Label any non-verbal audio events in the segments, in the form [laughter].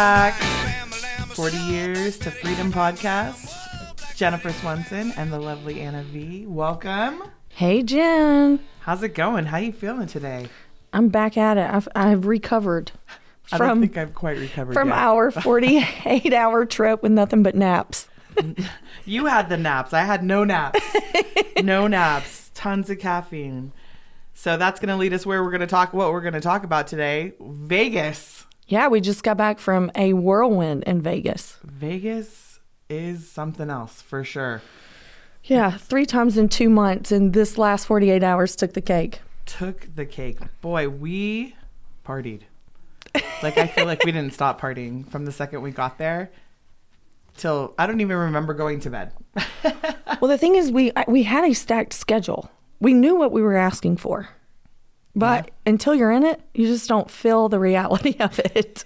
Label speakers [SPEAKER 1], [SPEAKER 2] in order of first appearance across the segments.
[SPEAKER 1] back. 40 Years to Freedom podcast. Jennifer Swenson and the lovely Anna V. Welcome.
[SPEAKER 2] Hey, Jen.
[SPEAKER 1] How's it going? How are you feeling today?
[SPEAKER 2] I'm back at it. I've, I've recovered
[SPEAKER 1] I don't
[SPEAKER 2] from
[SPEAKER 1] think I've quite recovered
[SPEAKER 2] from
[SPEAKER 1] yet.
[SPEAKER 2] our [laughs] 48 hour trip with nothing but naps. [laughs]
[SPEAKER 1] You had the naps. I had no naps. [laughs] no naps. Tons of caffeine. So that's going to lead us where we're going to talk what we're going to talk about today. Vegas.
[SPEAKER 2] Yeah, we just got back from a whirlwind in Vegas.
[SPEAKER 1] Vegas is something else for sure.
[SPEAKER 2] Yeah, three times in two months, and this last 48 hours took the cake.
[SPEAKER 1] Took the cake. Boy, we partied. Like I feel like we didn't stop partying from the second we got there till I don't even remember going to bed. [laughs]
[SPEAKER 2] Well, the thing is, we we had a stacked schedule. We knew what we were asking for, but until you're in it, you just don't feel the reality [laughs] of it.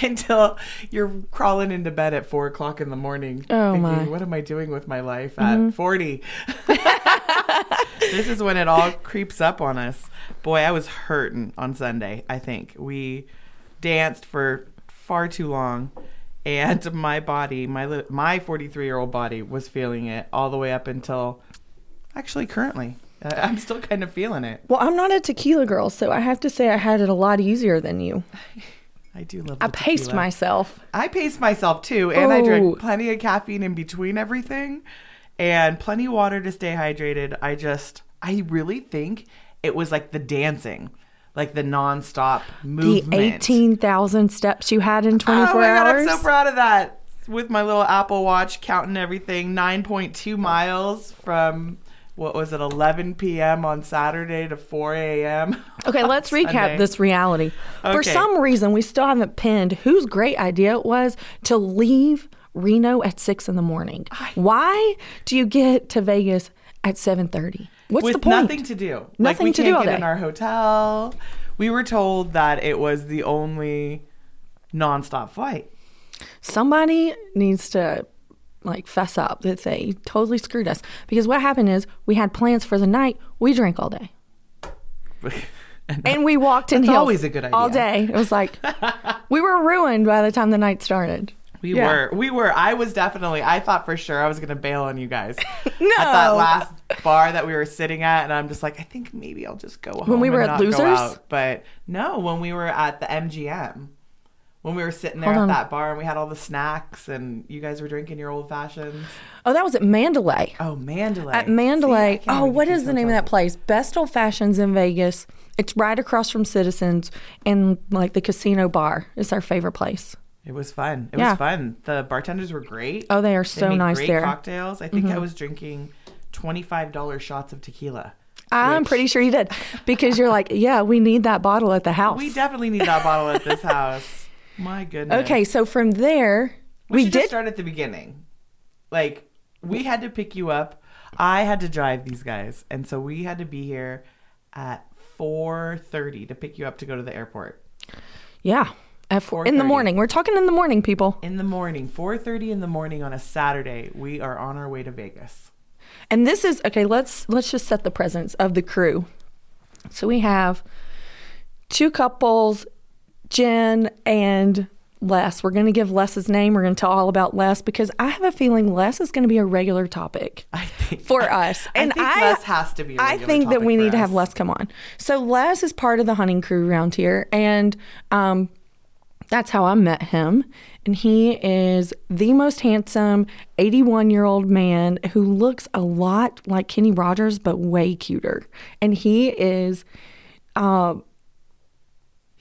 [SPEAKER 1] until you're crawling into bed at four o'clock in the morning.
[SPEAKER 2] Oh,
[SPEAKER 1] thinking,
[SPEAKER 2] my. Mm-hmm.
[SPEAKER 1] What am I doing with my life at 40? [laughs] this is when it all creeps up on us. Boy, I was hurting on Sunday, I think. We danced for far too long. And [laughs] my body, my my 43 year old body, was feeling it all the way up until actually currently. [laughs] I'm still kind of feeling it.
[SPEAKER 2] Well, I'm not a tequila girl, so I have to say I had it a lot easier than you. [laughs]
[SPEAKER 1] I do love.
[SPEAKER 2] I paced
[SPEAKER 1] tequila.
[SPEAKER 2] myself.
[SPEAKER 1] I paced myself too, and I drank plenty of caffeine in between everything, and plenty of water to stay hydrated. I just, I really think it was like the dancing, like the nonstop movement,
[SPEAKER 2] The
[SPEAKER 1] movement.
[SPEAKER 2] 18,000 steps you had in 24
[SPEAKER 1] oh my god,
[SPEAKER 2] hours.
[SPEAKER 1] I'm so proud of that. With my little Apple Watch counting everything, 9.2 miles from what was it, 11 p.m. on Saturday to 4 a.m. [laughs]
[SPEAKER 2] Okay, let's recap this reality. For some reason, we still haven't pinned whose great idea it was to leave Reno at six in the morning. Why do you get to Vegas at seven thirty? What's
[SPEAKER 1] with
[SPEAKER 2] the point?
[SPEAKER 1] nothing to do. like
[SPEAKER 2] Nothing
[SPEAKER 1] we
[SPEAKER 2] to
[SPEAKER 1] can't
[SPEAKER 2] do all
[SPEAKER 1] get
[SPEAKER 2] day.
[SPEAKER 1] in our hotel. We were told that it was the only nonstop flight.
[SPEAKER 2] Somebody needs to like fess up that they totally screwed us because what happened is we had plans for the night. We drank all day. [laughs]
[SPEAKER 1] And
[SPEAKER 2] And we walked in heels
[SPEAKER 1] always a good idea.
[SPEAKER 2] all day. It was like [laughs] we were ruined by the time the night started.
[SPEAKER 1] we
[SPEAKER 2] Yeah.
[SPEAKER 1] were, we were. I was definitely. I thought for sure I was going to bail on you guys [laughs]
[SPEAKER 2] No.
[SPEAKER 1] at that last bar that we were sitting at, and I'm just like, I think maybe I'll just go home.
[SPEAKER 2] When we were at Losers?
[SPEAKER 1] out. But no, when we were at the MGM. When we were sitting there
[SPEAKER 2] Hold
[SPEAKER 1] at
[SPEAKER 2] on.
[SPEAKER 1] that bar and we had all the snacks and you guys were drinking your old fashions.
[SPEAKER 2] Oh, that was at Mandalay.
[SPEAKER 1] Oh, Mandalay.
[SPEAKER 2] At Mandalay.
[SPEAKER 1] can't
[SPEAKER 2] oh, what is the name of that place? Best Old Fashions in Vegas. It's right across from Citizens and like the casino bar. It's our favorite place.
[SPEAKER 1] It was fun. It
[SPEAKER 2] Yeah.
[SPEAKER 1] was fun. The bartenders were great.
[SPEAKER 2] Oh, they are
[SPEAKER 1] They
[SPEAKER 2] so
[SPEAKER 1] made
[SPEAKER 2] nice
[SPEAKER 1] great
[SPEAKER 2] there. Mm-hmm.
[SPEAKER 1] Cocktails. I think I was drinking twenty-five dollars shots of tequila.
[SPEAKER 2] I'm
[SPEAKER 1] which-
[SPEAKER 2] pretty sure you did because you're like, yeah, we need that bottle at the house.
[SPEAKER 1] We definitely need that bottle at this [laughs] house. My goodness.
[SPEAKER 2] okay, so from there,
[SPEAKER 1] we,
[SPEAKER 2] we, did.
[SPEAKER 1] just start at the beginning. Like we had to pick you up. I had to drive these guys, and so we had to be here at four thirty to pick you up to go to the airport
[SPEAKER 2] yeah, at four, in the morning. We're talking in the morning, people.
[SPEAKER 1] in the morning. Four thirty in the morning on a Saturday. We are on our way to Vegas.
[SPEAKER 2] And this is okay. Let's let's just set the presence of the crew. So we have two couples, Jen and Les. We're going to give Les's name. We're going to tell all about Les because I have a feeling Les is going to be a regular topic
[SPEAKER 1] I think
[SPEAKER 2] for us.
[SPEAKER 1] And I think Les has to be a
[SPEAKER 2] I think that we need to have. Les come on. So Les is part of the hunting crew around here, and um, that's how I met him. And he is the most handsome 81 year old man who looks a lot like Kenny Rogers, but way cuter. And he is. Uh,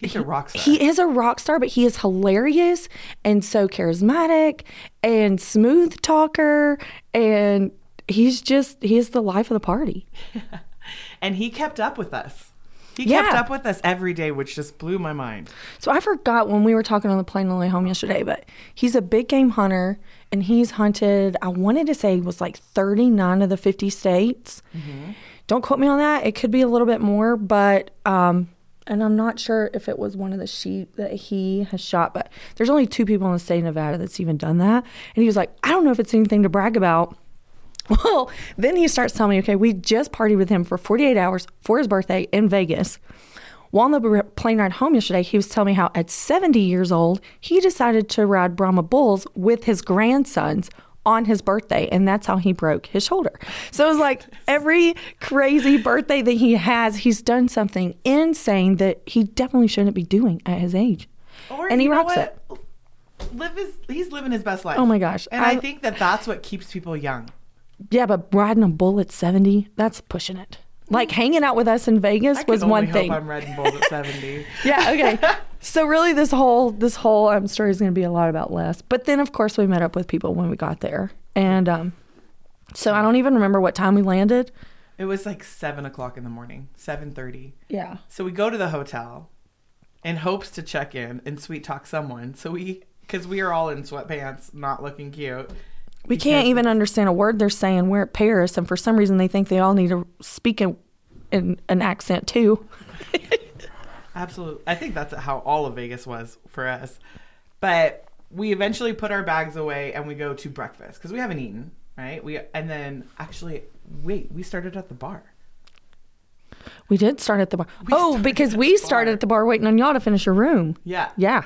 [SPEAKER 1] He's a rock star.
[SPEAKER 2] he is a rock star, but he is hilarious and so charismatic and smooth talker. And he's just, he is the life of the party. [laughs]
[SPEAKER 1] and he kept up with us. He
[SPEAKER 2] Yeah.
[SPEAKER 1] kept up with us every day, which just blew my mind.
[SPEAKER 2] So I forgot when we were talking on the plane on the way home yesterday, but he's a big game hunter and he's hunted, I wanted to say it was like 39 of the 50 states. Don't quote me on that. It could be a little bit more, but, um, and I'm not sure if it was one of the sheep that he has shot, but there's only two people in the state of Nevada that's even done that. And he was like, I don't know if it's anything to brag about. [laughs] Well, then he starts telling me, okay, we just partied with him for 48 hours for his birthday in Vegas. While on the plane ride home yesterday, he was telling me how at 70 years old, he decided to ride Brahma Bulls with his grandsons on his birthday, and that's how he broke his shoulder. So it was like every crazy birthday that he has, he's done something insane that he definitely shouldn't be doing at his age.
[SPEAKER 1] Or,
[SPEAKER 2] and he rocks it.
[SPEAKER 1] Live his, he's living his best life.
[SPEAKER 2] Oh my gosh.
[SPEAKER 1] And I,
[SPEAKER 2] I-
[SPEAKER 1] think that that's what keeps people young.
[SPEAKER 2] Yeah, but riding a bull at 70, that's pushing it. Like mm. hanging out with us in Vegas was one thing.
[SPEAKER 1] I'm riding bulls at 70. [laughs]
[SPEAKER 2] yeah okay [laughs] so really this whole this whole um, story is going to be a lot about les but then of course we met up with people when we got there and um, so i don't even remember what time we landed
[SPEAKER 1] It was like seven o'clock in the morning, seven thirty.
[SPEAKER 2] yeah
[SPEAKER 1] So we go to the hotel in hopes to check in and sweet talk someone. So we, because we are all in sweatpants, not looking cute.
[SPEAKER 2] we can't even understand a word they're saying we're at paris and for some reason they think they all need to speak in, in an accent too [laughs]
[SPEAKER 1] Absolutely. I think that's how all of Vegas was for us. But we eventually put our bags away and we go to breakfast because we haven't eaten, right? We and then actually, wait, we started at the bar.
[SPEAKER 2] we did start at the bar
[SPEAKER 1] We
[SPEAKER 2] oh because we started
[SPEAKER 1] bar.
[SPEAKER 2] at the bar waiting on y'all to finish your room
[SPEAKER 1] Yeah.
[SPEAKER 2] yeah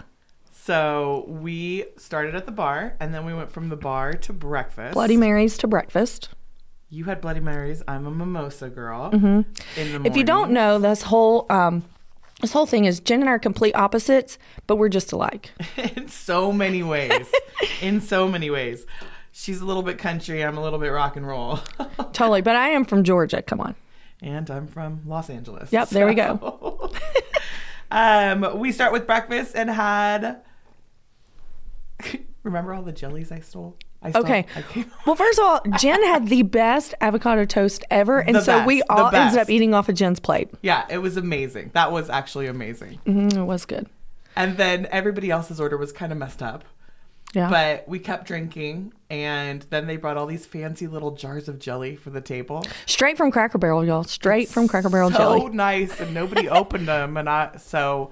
[SPEAKER 1] So we started at the bar and then we went from the bar to breakfast.
[SPEAKER 2] bloody marys to breakfast
[SPEAKER 1] You had Bloody Marys. I'm a mimosa girl. In the
[SPEAKER 2] Mm-hmm. If you don't know, this whole um, this whole thing is Jen and I are complete opposites, but we're just alike. [laughs]
[SPEAKER 1] in so many ways. in so many ways. She's a little bit country. I'm a little bit rock and roll. [laughs]
[SPEAKER 2] totally. But I am from Georgia. Come on.
[SPEAKER 1] and I'm from Los Angeles.
[SPEAKER 2] Yep, there we go.
[SPEAKER 1] go. [laughs] um, we start with breakfast and had. Remember all the jellies I stole?
[SPEAKER 2] Okay. Well, first of all, Jen had the best avocado toast ever, and
[SPEAKER 1] The
[SPEAKER 2] so we
[SPEAKER 1] best, the
[SPEAKER 2] all ended up eating off of Jen's plate.
[SPEAKER 1] yeah, it was amazing. That was actually amazing.
[SPEAKER 2] hmm it was good.
[SPEAKER 1] And then everybody else's order was kind of messed up.
[SPEAKER 2] Yeah.
[SPEAKER 1] But we kept drinking, and then they brought all these fancy little jars of jelly for the table.
[SPEAKER 2] Straight from Cracker Barrel, y'all. Straight from Cracker Barrel
[SPEAKER 1] so
[SPEAKER 2] jelly.
[SPEAKER 1] So nice, and nobody [laughs] opened them, and I so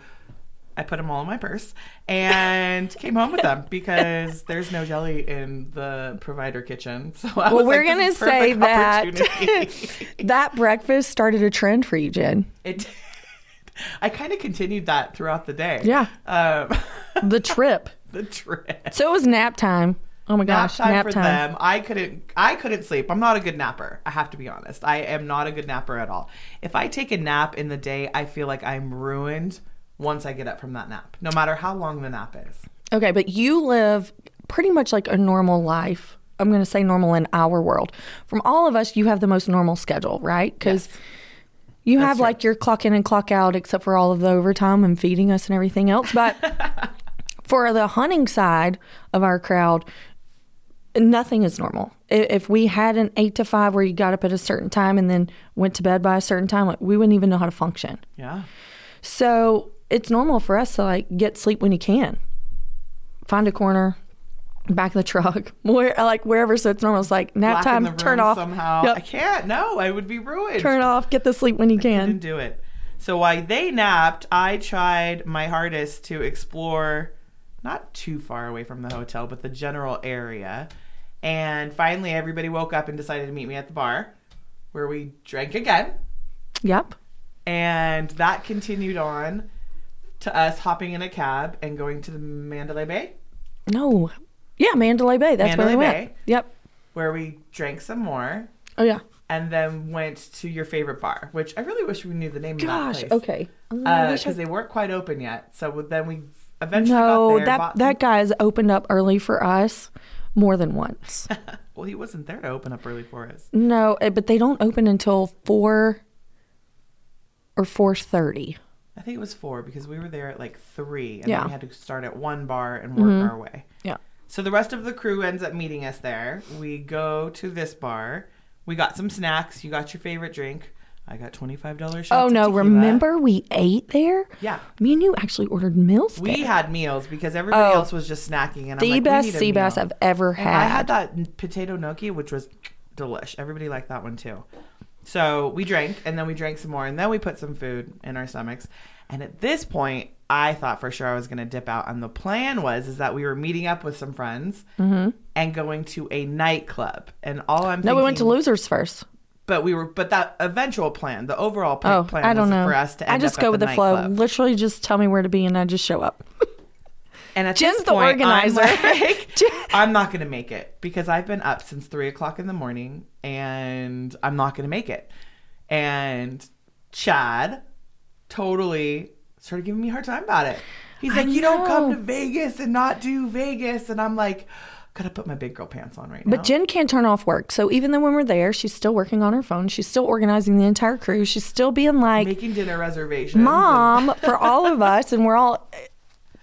[SPEAKER 1] I put them all in my purse and came home with them [laughs] because there's no jelly in the provider kitchen. [laughs] So I
[SPEAKER 2] Well,
[SPEAKER 1] was
[SPEAKER 2] we're
[SPEAKER 1] like,
[SPEAKER 2] gonna say that [laughs] that breakfast started a trend for you, Jen.
[SPEAKER 1] it. did. I kind of continued that throughout the day.
[SPEAKER 2] Yeah.
[SPEAKER 1] Um,
[SPEAKER 2] The trip.
[SPEAKER 1] the trip.
[SPEAKER 2] So it was nap time. Oh my gosh, nap
[SPEAKER 1] time
[SPEAKER 2] nap
[SPEAKER 1] for
[SPEAKER 2] time.
[SPEAKER 1] them. I couldn't. I couldn't sleep. I'm not a good napper. I have to be honest. I am not a good napper at all. If I take a nap in the day, I feel like I'm ruined once I get up from that nap, no matter how long the nap is.
[SPEAKER 2] Okay, but you live pretty much like a normal life. I'm going to say normal in our world. From all of us, you have the most normal schedule, right? Because you have
[SPEAKER 1] true.
[SPEAKER 2] like your clock in and clock out, except for all of the overtime and feeding us and everything else. But [laughs] for the hunting side of our crowd, nothing is normal. If we had an eight to five where you got up at a certain time and then went to bed by a certain time, like, we wouldn't even know how to function.
[SPEAKER 1] Yeah.
[SPEAKER 2] So it's normal for us to like get sleep when you can. Find a corner, back of the truck, [laughs] where like wherever. So it's normal. It's like nap
[SPEAKER 1] Black
[SPEAKER 2] time. Turn off.
[SPEAKER 1] somehow.
[SPEAKER 2] Yep.
[SPEAKER 1] I can't. No, I would be ruined.
[SPEAKER 2] Turn off. Get the sleep when you can.
[SPEAKER 1] do it. So while they napped, I tried my hardest to explore not too far away from the hotel, but the general area. And finally, everybody woke up and decided to meet me at the bar, where we drank again.
[SPEAKER 2] Yep.
[SPEAKER 1] And that continued on to us hopping in a cab and going to the Mandalay Bay,
[SPEAKER 2] No. Yeah, Mandalay Bay. That's where we
[SPEAKER 1] Mandalay
[SPEAKER 2] went.
[SPEAKER 1] Bay.
[SPEAKER 2] Yep.
[SPEAKER 1] where we drank some more.
[SPEAKER 2] Oh yeah.
[SPEAKER 1] And then went to your favorite bar, which I really wish we knew the name
[SPEAKER 2] Gosh.
[SPEAKER 1] of that place.
[SPEAKER 2] Okay. I wish I-
[SPEAKER 1] because they weren't quite open yet. So then we eventually got
[SPEAKER 2] no,
[SPEAKER 1] there.
[SPEAKER 2] that that guy's opened up early for us more than once. [laughs]
[SPEAKER 1] well, he wasn't there to open up early for us.
[SPEAKER 2] no, eh, but they don't open until four or four thirty.
[SPEAKER 1] I think it was four because we were there at like three, and
[SPEAKER 2] Yeah.
[SPEAKER 1] then we had to start at one bar and work mm-hmm. our way.
[SPEAKER 2] Yeah.
[SPEAKER 1] So the rest of the crew ends up meeting us there. We go to this bar. We got some snacks. You got your favorite drink. I got twenty five dollars.
[SPEAKER 2] Oh no! Remember we ate there?
[SPEAKER 1] Yeah.
[SPEAKER 2] Me and you actually ordered meals.
[SPEAKER 1] We
[SPEAKER 2] there.
[SPEAKER 1] had meals because everybody
[SPEAKER 2] Oh.
[SPEAKER 1] else was just snacking, and
[SPEAKER 2] the
[SPEAKER 1] I'm like,
[SPEAKER 2] best
[SPEAKER 1] we need a
[SPEAKER 2] sea bass. I've ever
[SPEAKER 1] And
[SPEAKER 2] had.
[SPEAKER 1] I had that potato gnocchi, which was delish. Everybody liked that one too. So we drank, and then we drank some more, and then we put some food in our stomachs. And at this point, I thought for sure I was going to dip out. And the plan was is that we were meeting up with some friends and going to a nightclub. And all I'm
[SPEAKER 2] Mm-hmm. no, we went to Losers first.
[SPEAKER 1] but we were but that eventual plan, the overall plan,
[SPEAKER 2] Oh,
[SPEAKER 1] plan
[SPEAKER 2] I don't
[SPEAKER 1] was
[SPEAKER 2] know.
[SPEAKER 1] for us to
[SPEAKER 2] I just go with the, flow. Literally, just tell me where to be, and I just show up. [laughs]
[SPEAKER 1] And at
[SPEAKER 2] Jen's
[SPEAKER 1] this
[SPEAKER 2] the organizer.
[SPEAKER 1] I'm, like, [laughs] I'm not going to make it because I've been up since three o'clock in the morning and I'm not going to make it. And Chad totally started giving me a hard time about it. He's like, You don't come to Vegas and not do Vegas. And I'm like, Gotta put my big girl pants on right now.
[SPEAKER 2] But Jen can't turn off work. So even though when we're there, she's still working on her phone. She's still organizing the entire crew. She's still being like,
[SPEAKER 1] making dinner reservations. and-
[SPEAKER 2] mom for all of us and we're all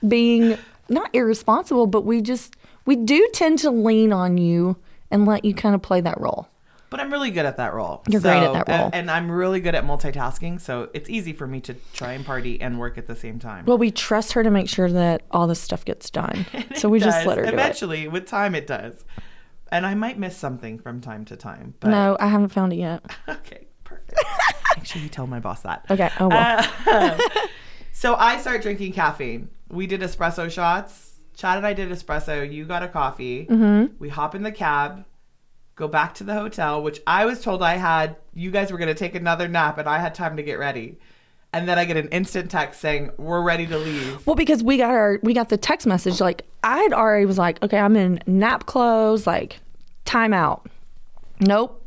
[SPEAKER 2] being not irresponsible but we just we do tend to lean on you and let you kind of play that role
[SPEAKER 1] But I'm really good at that role.
[SPEAKER 2] You're great at that role.
[SPEAKER 1] And, and I'm really good at multitasking. So it's easy for me to try and party and work at the same time.
[SPEAKER 2] well we trust her to make sure that all this stuff gets done [laughs] so we just let her do it
[SPEAKER 1] Eventually, with time, it does. And I might miss something from time to time. But
[SPEAKER 2] no i haven't found it yet [laughs]
[SPEAKER 1] okay, perfect. [laughs] Make sure you tell my boss that.
[SPEAKER 2] okay oh well
[SPEAKER 1] Uh, so I start drinking caffeine. We did espresso shots. Chad and I did espresso. You got a coffee.
[SPEAKER 2] Mm-hmm.
[SPEAKER 1] We hop in the cab, go back to the hotel, which I was told I had. You guys were going to take another nap, and I had time to get ready. And then I get an instant text saying we're ready to leave.
[SPEAKER 2] well because we got our we got the text message like i had already was like okay i'm in nap clothes like time out nope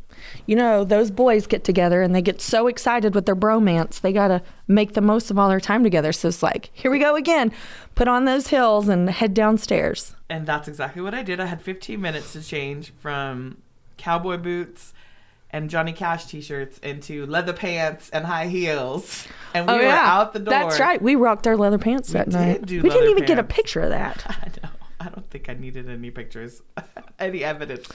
[SPEAKER 2] you know those boys get together and they get so excited with their bromance they gotta make the most of all their time together so it's like here we go again put on those heels and head downstairs
[SPEAKER 1] And that's exactly what I did. I had 15 minutes to change from cowboy boots and Johnny Cash t-shirts into leather pants and high heels. And we oh, were out the door.
[SPEAKER 2] Oh, that's right we rocked our leather pants that night we didn't even get a picture of that [laughs]
[SPEAKER 1] I know. I don't think I needed any pictures, [laughs] any evidence.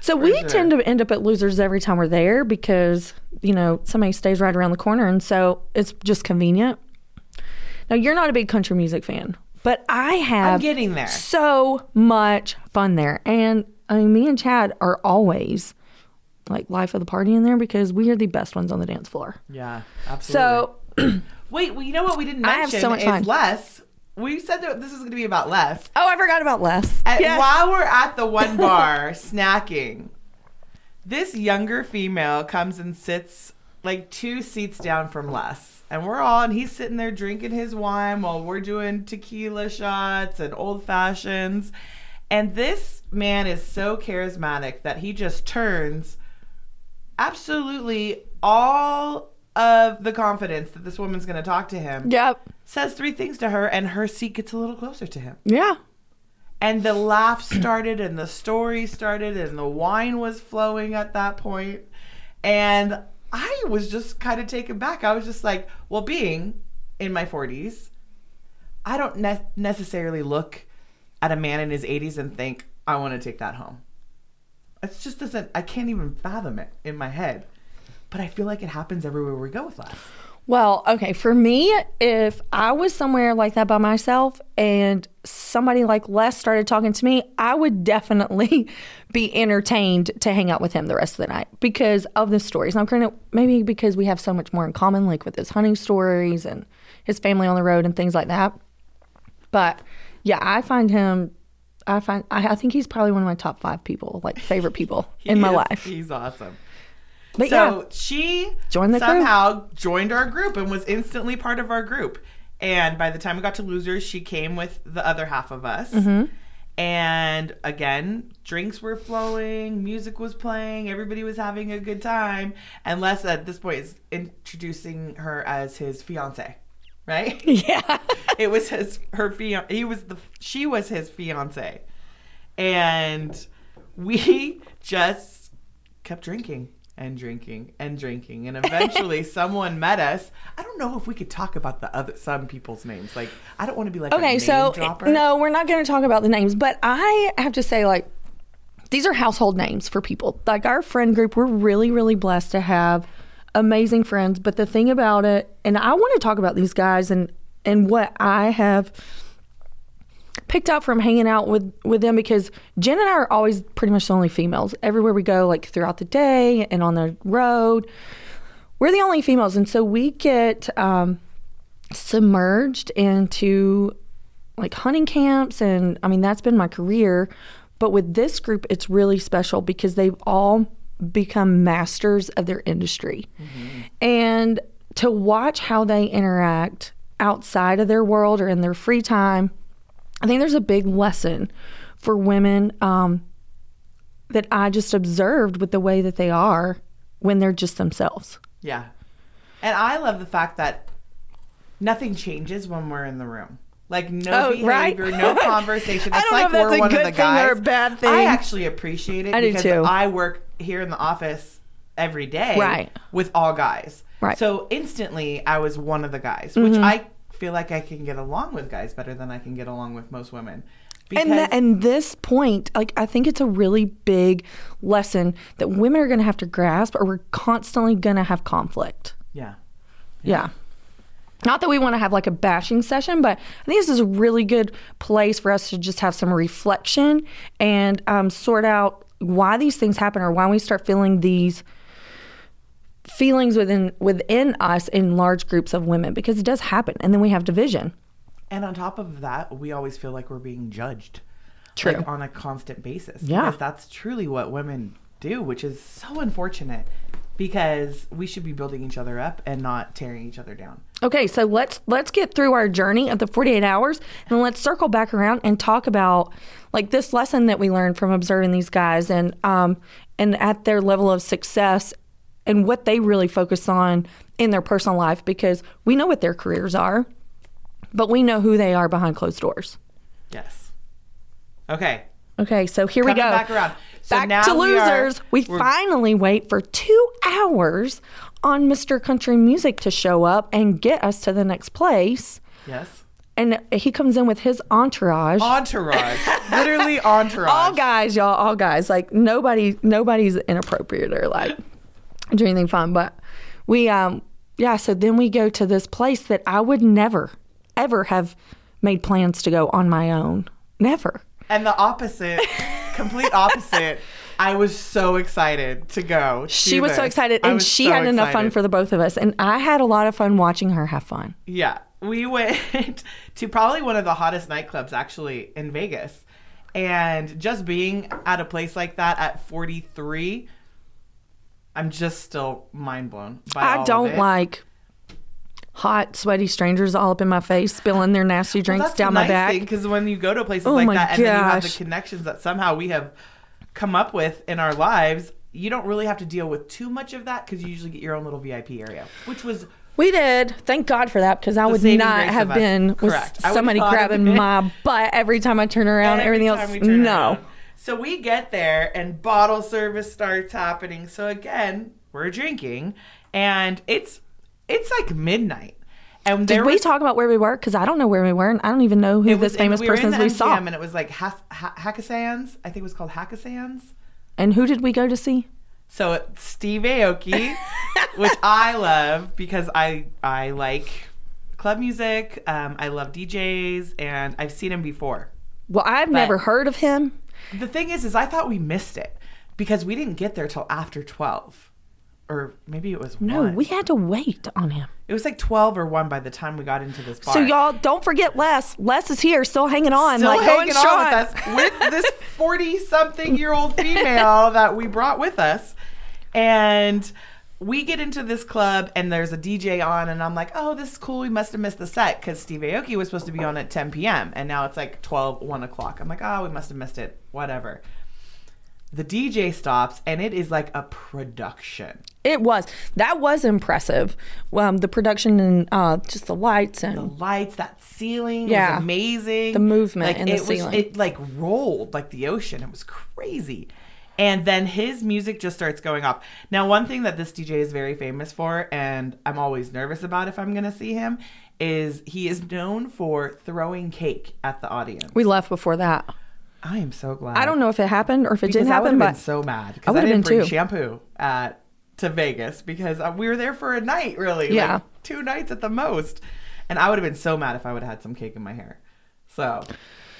[SPEAKER 2] So we
[SPEAKER 1] sure.
[SPEAKER 2] tend to end up at losers every time we're there because, you know, somebody stays right around the corner and so it's just convenient. Now you're not a big country music fan, but I have
[SPEAKER 1] I'm getting there.
[SPEAKER 2] so much fun there. And I mean me and Chad are always like life of the party in there because we are the best ones on the dance floor.
[SPEAKER 1] Yeah, absolutely.
[SPEAKER 2] So [clears throat]
[SPEAKER 1] wait, well, you know what we didn't
[SPEAKER 2] I
[SPEAKER 1] mention
[SPEAKER 2] have so much
[SPEAKER 1] is
[SPEAKER 2] fun.
[SPEAKER 1] Les. We said that this is going to be about Les.
[SPEAKER 2] Oh, I forgot about Les.
[SPEAKER 1] And
[SPEAKER 2] Yes.
[SPEAKER 1] while we're at the one [laughs] bar snacking, this younger female comes and sits like two seats down from Les. And we're all, and he's sitting there drinking his wine while we're doing tequila shots and old fashions. And this man is so charismatic that he just turns absolutely all of the confidence that this woman's going to talk to him,
[SPEAKER 2] Yep.
[SPEAKER 1] says three things to her, and her seat gets a little closer to him
[SPEAKER 2] Yeah.
[SPEAKER 1] and the laugh started and the story started and the wine was flowing at that point. and i was just kind of taken back i was just like well being in my 40s i don't ne- necessarily look at a man in his 80s and think i want to take that home it just doesn't i can't even fathom it in my head but i feel like it happens everywhere we go with us
[SPEAKER 2] Well, okay, for me, if I was somewhere like that by myself and somebody like Les started talking to me, I would definitely [laughs] be entertained to hang out with him the rest of the night because of the stories. Now, granted, maybe because we have so much more in common, like with his hunting stories and his family on the road and things like that. But yeah, I find him. I find I, I think he's probably one of my top five people, like favorite people [laughs] in
[SPEAKER 1] He
[SPEAKER 2] my life.
[SPEAKER 1] he's awesome
[SPEAKER 2] But
[SPEAKER 1] so
[SPEAKER 2] yeah,
[SPEAKER 1] she
[SPEAKER 2] Joined
[SPEAKER 1] somehow joined our group and was instantly part of our group. And by the time we got to losers, she came with the other half of us.
[SPEAKER 2] Mm-hmm.
[SPEAKER 1] And again, drinks were flowing, music was playing, everybody was having a good time. And Les at this point is introducing her as his fiance, right? [laughs]
[SPEAKER 2] yeah. [laughs]
[SPEAKER 1] it was his her fiance. He was the she was his fiance, and we [laughs] just kept drinking and drinking and drinking, and eventually [laughs] someone met us. I don't know if we could talk about the other some people's names. Like I don't want to be like a
[SPEAKER 2] Okay, so
[SPEAKER 1] dropper.
[SPEAKER 2] no, we're not going to talk about the names, but I have to say, like, these are household names for people. Like our friend group, we're really, really blessed to have amazing friends. But the thing about it, and I want to talk about these guys and and what I have picked up from hanging out with with them because Jen and I are always pretty much the only females everywhere we go, like throughout the day and on the road. We're the only females, and so we get um, submerged into like hunting camps and I mean that's been my career but with this group it's really special because they've all become masters of their industry. And to watch how they interact outside of their world or in their free time, I think there's a big lesson for women um, that I just observed with the way that they are when they're just themselves.
[SPEAKER 1] Yeah. And I love the fact that nothing changes when we're in the room. Like no
[SPEAKER 2] Oh, right.
[SPEAKER 1] behavior, no [laughs] conversation.
[SPEAKER 2] I
[SPEAKER 1] It's like
[SPEAKER 2] if that's
[SPEAKER 1] we're
[SPEAKER 2] a
[SPEAKER 1] one
[SPEAKER 2] good
[SPEAKER 1] of the
[SPEAKER 2] thing
[SPEAKER 1] guys.
[SPEAKER 2] or a bad thing.
[SPEAKER 1] I actually appreciate it
[SPEAKER 2] I
[SPEAKER 1] because. I work here in the office every day
[SPEAKER 2] Right.
[SPEAKER 1] with all guys.
[SPEAKER 2] Right. Mm-hmm.
[SPEAKER 1] So instantly I was one of the guys, which I feel like I can get along with guys better than I can get along with most women. Because
[SPEAKER 2] and th- and this point, like I think it's a really big lesson that women are going to have to grasp, or we're constantly going to have conflict.
[SPEAKER 1] yeah.
[SPEAKER 2] Yeah. Not that we want to have like a bashing session, but I think this is a really good place for us to just have some reflection and um, sort out why these things happen or why we start feeling these feelings within within us in large groups of women because it does happen, and then we have division.
[SPEAKER 1] And on top of that, we always feel like we're being judged.
[SPEAKER 2] True.
[SPEAKER 1] Like on a constant basis.
[SPEAKER 2] Yeah.
[SPEAKER 1] Because that's truly what women do, which is so unfortunate because we should be building each other up and not tearing each other down.
[SPEAKER 2] Okay, so let's let's get through our journey of the 48 hours and let's circle back around and talk about like this lesson that we learned from observing these guys and um and at their level of success and what they really focus on in their personal life because we know what their careers are, but we know who they are behind closed doors.
[SPEAKER 1] Yes. Okay.
[SPEAKER 2] Okay, so here
[SPEAKER 1] Coming
[SPEAKER 2] we go.
[SPEAKER 1] back around. So
[SPEAKER 2] back to
[SPEAKER 1] we are-
[SPEAKER 2] losers. We, finally wait for two hours on Mr. Country Music to show up and get us to the next place.
[SPEAKER 1] Yes.
[SPEAKER 2] And he comes in with his entourage.
[SPEAKER 1] Entourage. [laughs] Literally entourage.
[SPEAKER 2] all guys, y'all, all guys. Like nobody, nobody's inappropriate or like do anything fun. But we, um, yeah. So then we go to this place that I would never, ever have made plans to go on my own. Never.
[SPEAKER 1] And the opposite, [laughs] complete opposite. I was so excited to go.
[SPEAKER 2] She was so
[SPEAKER 1] this.
[SPEAKER 2] excited,
[SPEAKER 1] I
[SPEAKER 2] and she
[SPEAKER 1] so
[SPEAKER 2] had enough fun for the both of us, and I had a lot of fun watching her have fun.
[SPEAKER 1] Yeah, we went [laughs] to probably one of the hottest nightclubs actually in Vegas. And just being at a place like that at 43, I'm just still mind blown by
[SPEAKER 2] I don't like hot, sweaty strangers all up in my face, spilling their nasty drinks
[SPEAKER 1] That's
[SPEAKER 2] down
[SPEAKER 1] the
[SPEAKER 2] my back.
[SPEAKER 1] because when you go to places
[SPEAKER 2] Oh
[SPEAKER 1] like that and then you have the connections that somehow we have come up with in our lives, you don't really have to deal with too much of that because you usually get your own little VIP area, which was
[SPEAKER 2] We did. Thank God for that because I would not have
[SPEAKER 1] us.
[SPEAKER 2] been with
[SPEAKER 1] Correct.
[SPEAKER 2] Somebody grabbing my butt every time I turn around.
[SPEAKER 1] Every
[SPEAKER 2] everything else, no.
[SPEAKER 1] around. So we get there and bottle service starts happening. So again, we're drinking and it's it's like midnight. And
[SPEAKER 2] Did we
[SPEAKER 1] was,
[SPEAKER 2] talk about where we were? Because I don't know where we were, and I don't even know who
[SPEAKER 1] was
[SPEAKER 2] this famous
[SPEAKER 1] we
[SPEAKER 2] persons
[SPEAKER 1] the
[SPEAKER 2] we saw.
[SPEAKER 1] And it was like Has, ha- Hakkasands. I think it was called Hakkasands.
[SPEAKER 2] And who did we go to see?
[SPEAKER 1] So it's Steve Aoki, [laughs] which I love because I I like club music. Um, I love DJs, and I've seen him before.
[SPEAKER 2] Well, I've never heard of him.
[SPEAKER 1] The thing is, is I thought we missed it because we didn't get there till after twelve, or maybe it was
[SPEAKER 2] No,
[SPEAKER 1] one.
[SPEAKER 2] we had to wait on him.
[SPEAKER 1] It was like twelve or one by the time we got into this bar.
[SPEAKER 2] So y'all don't forget Les. Les is here, still hanging on,
[SPEAKER 1] Still
[SPEAKER 2] like
[SPEAKER 1] hanging on with us with this forty-something-year-old [laughs] female that we brought with us, and we get into this club and there's a DJ on, and I'm like, oh, this is cool. We must have missed the set because Steve Aoki was supposed to be on at 10 p.m. and now it's like 12, 1 o'clock. I'm like, oh, we must have missed it. Whatever. The DJ stops and it is like a production.
[SPEAKER 2] It was that was impressive. Um, the production and uh, just the lights and
[SPEAKER 1] the lights, that ceiling
[SPEAKER 2] Yeah.
[SPEAKER 1] was amazing.
[SPEAKER 2] The movement
[SPEAKER 1] like,
[SPEAKER 2] in the
[SPEAKER 1] it was,
[SPEAKER 2] ceiling.
[SPEAKER 1] It like rolled like the ocean. It was crazy. And then his music just starts going off. Now, one thing that this DJ is very famous for, and I'm always nervous about if I'm going to see him, is he is known for throwing cake at the audience.
[SPEAKER 2] we left before that.
[SPEAKER 1] I am so glad.
[SPEAKER 2] I don't know if it happened or if it
[SPEAKER 1] because
[SPEAKER 2] didn't happen but
[SPEAKER 1] I would
[SPEAKER 2] happen,
[SPEAKER 1] have been so mad
[SPEAKER 2] I
[SPEAKER 1] because I,
[SPEAKER 2] would've
[SPEAKER 1] didn't
[SPEAKER 2] been
[SPEAKER 1] bring
[SPEAKER 2] too.
[SPEAKER 1] shampoo at to Vegas because uh, we were there for a night, really,
[SPEAKER 2] Yeah.
[SPEAKER 1] like two nights at the most, and I would have been so mad if I would have had some cake in my hair. So,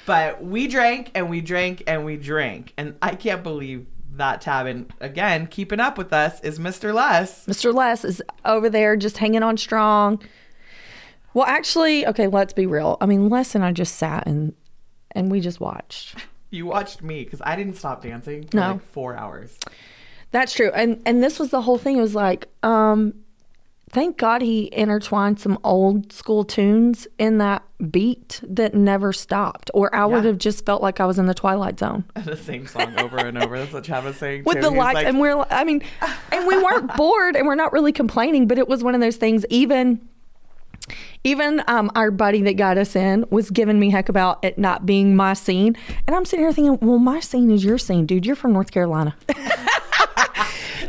[SPEAKER 1] but we drank and we drank and we drank, and I can't believe that tab. And again, keeping up with us is Mr. Les.
[SPEAKER 2] Mr. Les is over there just hanging on strong. Well, actually, okay, let's be real. I mean, Les and I just sat and and we just watched.
[SPEAKER 1] You watched me because I didn't stop dancing for
[SPEAKER 2] No.
[SPEAKER 1] like four hours.
[SPEAKER 2] That's true. And and this was the whole thing. It was like, um, thank God he intertwined some old school tunes in that beat that never stopped. Or I would have just felt like I was in the Twilight Zone. [laughs]
[SPEAKER 1] the same song over and over. That's what Chad was saying.
[SPEAKER 2] With
[SPEAKER 1] too.
[SPEAKER 2] the
[SPEAKER 1] He
[SPEAKER 2] lights,
[SPEAKER 1] like,
[SPEAKER 2] and we're, I mean, and we weren't [laughs] bored, and we're not really complaining, but it was one of those things. Even, even um, our buddy that got us in was giving me heck about it not being my scene, and I'm sitting here thinking, well, my scene is your scene, dude. You're from North Carolina. [laughs]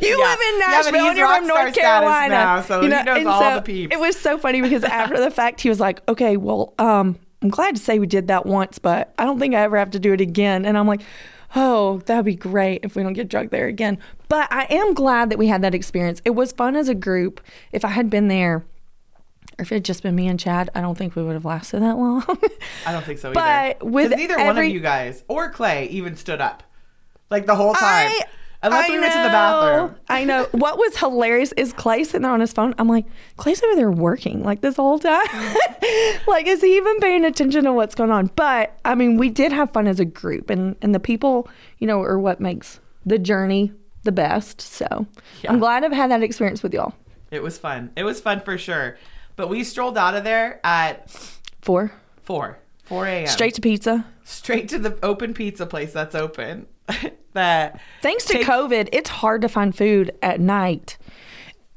[SPEAKER 2] You
[SPEAKER 1] Yeah.
[SPEAKER 2] live in
[SPEAKER 1] Yeah,
[SPEAKER 2] Nashville
[SPEAKER 1] he's
[SPEAKER 2] and you're from North Carolina.
[SPEAKER 1] now, so
[SPEAKER 2] you
[SPEAKER 1] he knows all
[SPEAKER 2] so
[SPEAKER 1] the peeps.
[SPEAKER 2] It was so funny because after the fact, he was like, "Okay, well, um, I'm glad to say we did that once, but I don't think I ever have to do it again." And I'm like, "Oh, that'd be great if we don't get drunk there again." But I am glad that we had that experience. It was fun as a group. If I had been there, or if it had just been me and Chad, I don't think we would have lasted that long. [laughs]
[SPEAKER 1] I don't think so either. But
[SPEAKER 2] with
[SPEAKER 1] neither one of you guys or Clay even stood up, like the whole time.
[SPEAKER 2] I-
[SPEAKER 1] Unless
[SPEAKER 2] I
[SPEAKER 1] we went to the
[SPEAKER 2] know.
[SPEAKER 1] bathroom.
[SPEAKER 2] I know. [laughs] What was hilarious is Clay sitting there on his phone. I'm like, Clay's over there working like this whole time. [laughs] like, is he even paying attention to what's going on? But I mean, we did have fun as a group, and and the people, you know, are what makes the journey the best. So
[SPEAKER 1] Yeah.
[SPEAKER 2] I'm glad I've had that experience with y'all.
[SPEAKER 1] It was fun. It was fun for sure. But we strolled out of there at
[SPEAKER 2] Four
[SPEAKER 1] four, four a.m.
[SPEAKER 2] straight to pizza.
[SPEAKER 1] straight to the open pizza place that's open. [laughs] that
[SPEAKER 2] Thanks to
[SPEAKER 1] Take-
[SPEAKER 2] COVID, it's hard to find food at night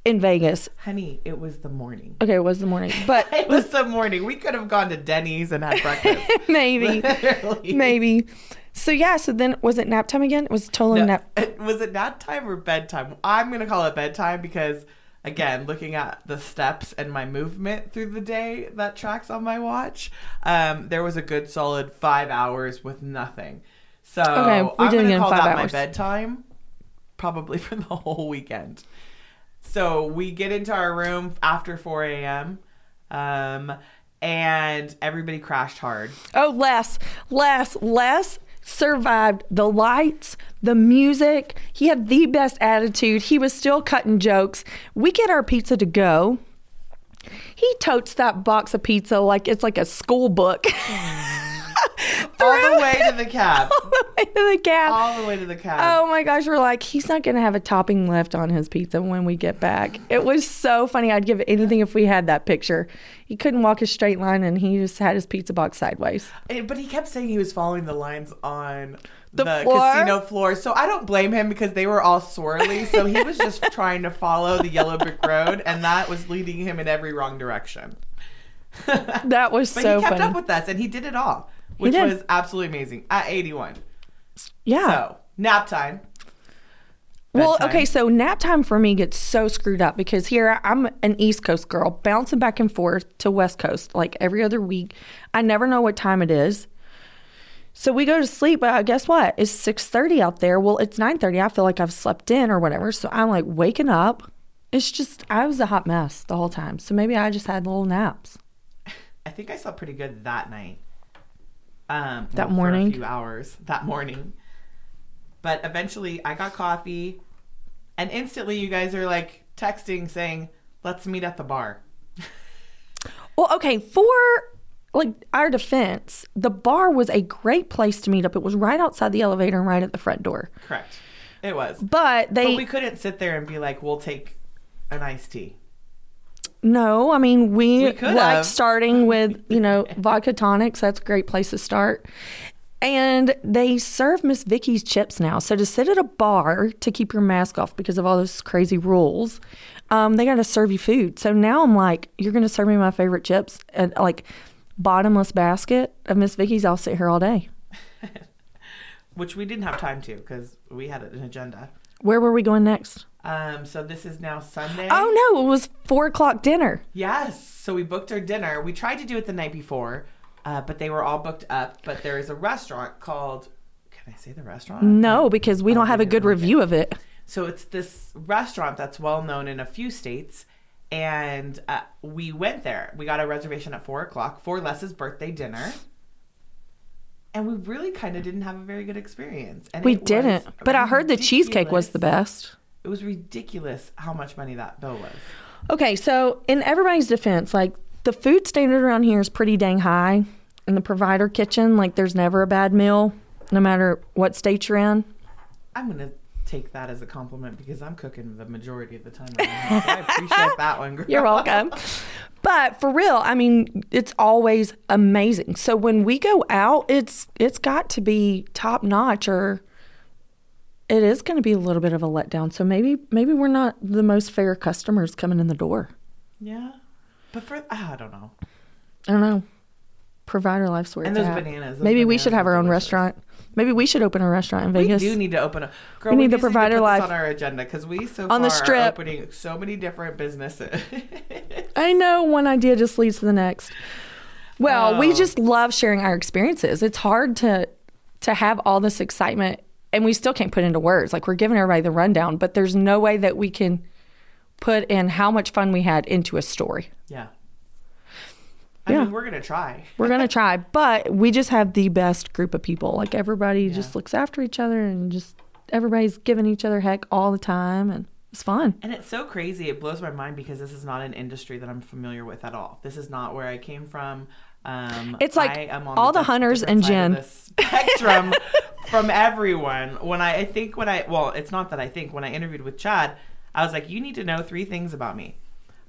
[SPEAKER 2] in Vegas.
[SPEAKER 1] honey, it was the morning.
[SPEAKER 2] Okay, it was the morning, [laughs] but
[SPEAKER 1] It was the morning. We could have gone to Denny's and had [laughs] breakfast.
[SPEAKER 2] maybe.
[SPEAKER 1] Literally.
[SPEAKER 2] Maybe. So yeah, so then was it nap time again? It was totally
[SPEAKER 1] No,
[SPEAKER 2] nap.
[SPEAKER 1] was it nap time or bedtime? I'm gonna call it bedtime because again, looking at the steps and my movement through the day that tracks on my watch, um, there was a good solid five hours with nothing. So
[SPEAKER 2] Okay, we
[SPEAKER 1] I'm
[SPEAKER 2] it
[SPEAKER 1] gonna
[SPEAKER 2] in
[SPEAKER 1] call that
[SPEAKER 2] hours.
[SPEAKER 1] my bedtime, probably [laughs] for the whole weekend. So we get into our room after 4 a.m. Um, and everybody crashed hard.
[SPEAKER 2] Oh, Les, less, Les survived the lights, the music. He had the best attitude. He was still cutting jokes. We get our pizza to go. He totes that box of pizza like it's like a school book. [laughs]
[SPEAKER 1] All the way to the [laughs] cab.
[SPEAKER 2] all the way to the cab.
[SPEAKER 1] All the way to the cab.
[SPEAKER 2] Oh my gosh, we're like, he's not gonna have a topping left on his pizza when we get back. It was so funny. I'd give anything if we had that picture. He couldn't walk a straight line and he just had his pizza box sideways.
[SPEAKER 1] Eh, But he kept saying he was following the lines on
[SPEAKER 2] The
[SPEAKER 1] the,
[SPEAKER 2] floor?
[SPEAKER 1] casino floor. So I don't blame him because they were all swirly. So he was just [laughs] trying to follow the yellow brick road, and that was leading him in every wrong direction. [laughs]
[SPEAKER 2] That was
[SPEAKER 1] he
[SPEAKER 2] so He
[SPEAKER 1] kept
[SPEAKER 2] funny.
[SPEAKER 1] up with us, and he did it all, which
[SPEAKER 2] did.
[SPEAKER 1] was absolutely amazing at 81.
[SPEAKER 2] yeah.
[SPEAKER 1] So nap time.
[SPEAKER 2] Well, okay, so nap time for me gets so screwed up because here I'm an East Coast girl bouncing back and forth to West Coast like every other week. I never know what time it is. So we go to sleep, but guess what? It's 6:30 out there. Well, it's 9:30. I feel like I've slept in or whatever. So I'm like waking up. It's just I was a hot mess the whole time. So maybe I just had little naps. [laughs]
[SPEAKER 1] I think I slept pretty good that night. Um,
[SPEAKER 2] That
[SPEAKER 1] well,
[SPEAKER 2] morning?
[SPEAKER 1] a few hours that morning. But eventually, I got coffee, and instantly, you guys are like texting saying, "Let's meet at the bar."
[SPEAKER 2] Well, okay, for like our defense, the bar was a great place to meet up. It was right outside the elevator and right at the front door.
[SPEAKER 1] Correct. It was.
[SPEAKER 2] But they
[SPEAKER 1] But we couldn't sit there and be like, "We'll take an iced tea."
[SPEAKER 2] No, I mean we,
[SPEAKER 1] We could
[SPEAKER 2] like
[SPEAKER 1] have.
[SPEAKER 2] starting with you know [laughs] vodka tonics. That's a great place to start. And they serve Miss Vickie's chips now. So to sit at a bar to keep your mask off because of all those crazy rules, um, they got to serve you food. So now I'm like, you're going to serve me my favorite chips and like bottomless basket of Miss Vickie's. I'll sit here all day. [laughs]
[SPEAKER 1] Which we didn't have time to because we had an agenda.
[SPEAKER 2] Where were we going next?
[SPEAKER 1] Um, so this is now Sunday.
[SPEAKER 2] Oh no, it was four o'clock dinner.
[SPEAKER 1] Yes. So we booked our dinner. We tried to do it the night before, uh, but they were all booked up. But there is a restaurant called. Can I say the restaurant?
[SPEAKER 2] No, because we don't have a good review of it.
[SPEAKER 1] So it's this restaurant that's well known in a few states, and uh, we went there. We got a reservation at four o'clock for Les's birthday dinner, and we really kind of didn't have a very good experience. And
[SPEAKER 2] We didn't, but I heard the cheesecake was the best.
[SPEAKER 1] It was ridiculous how much money that bill was.
[SPEAKER 2] Okay, so in everybody's defense, like the food standard around here is pretty dang high. In the provider kitchen, like there's never a bad meal, no matter what state you're in.
[SPEAKER 1] I'm gonna take that as a compliment because I'm cooking the majority of the time. Right now, so I appreciate that one. Girl.
[SPEAKER 2] You're welcome. But for real, I mean, it's always amazing. So when we go out, it's it's got to be top notch or it is going to be a little bit of a letdown. So maybe maybe we're not the most fair customers coming in the door.
[SPEAKER 1] Yeah, but for ah, I don't know.
[SPEAKER 2] I don't know. Provider life's where
[SPEAKER 1] And
[SPEAKER 2] it's
[SPEAKER 1] those bananas, those
[SPEAKER 2] Maybe we should have our own
[SPEAKER 1] delicious.
[SPEAKER 2] restaurant. Maybe we should open a restaurant in Vegas.
[SPEAKER 1] We do need to open a. Girl,
[SPEAKER 2] We need the provider life
[SPEAKER 1] on our agenda because we so
[SPEAKER 2] on the
[SPEAKER 1] far are
[SPEAKER 2] strip.
[SPEAKER 1] opening so many different businesses. [laughs]
[SPEAKER 2] I know one idea just leads to the next. Well, we
[SPEAKER 1] Oh.
[SPEAKER 2] just love sharing our experiences. It's hard to to have all this excitement and we still can't put into words. Like we're giving everybody the rundown, but there's no way that we can put in how much fun we had into a story.
[SPEAKER 1] yeah. I
[SPEAKER 2] Yeah.
[SPEAKER 1] mean, we're gonna try.
[SPEAKER 2] We're going [laughs] to try, but we just have the best group of people. Like everybody just looks after each other and just everybody's giving each other heck all the time and it's fun.
[SPEAKER 1] And it's so crazy. It blows my mind because this is not an industry that I'm familiar with at all. This is not where I came from. Um,
[SPEAKER 2] It's like
[SPEAKER 1] I am on
[SPEAKER 2] all the
[SPEAKER 1] diff-
[SPEAKER 2] hunters and Jen.
[SPEAKER 1] spectrum [laughs] from everyone. When I, I think when I well, it's not that I think when I interviewed with Chad, I was like, you need to know three things about me.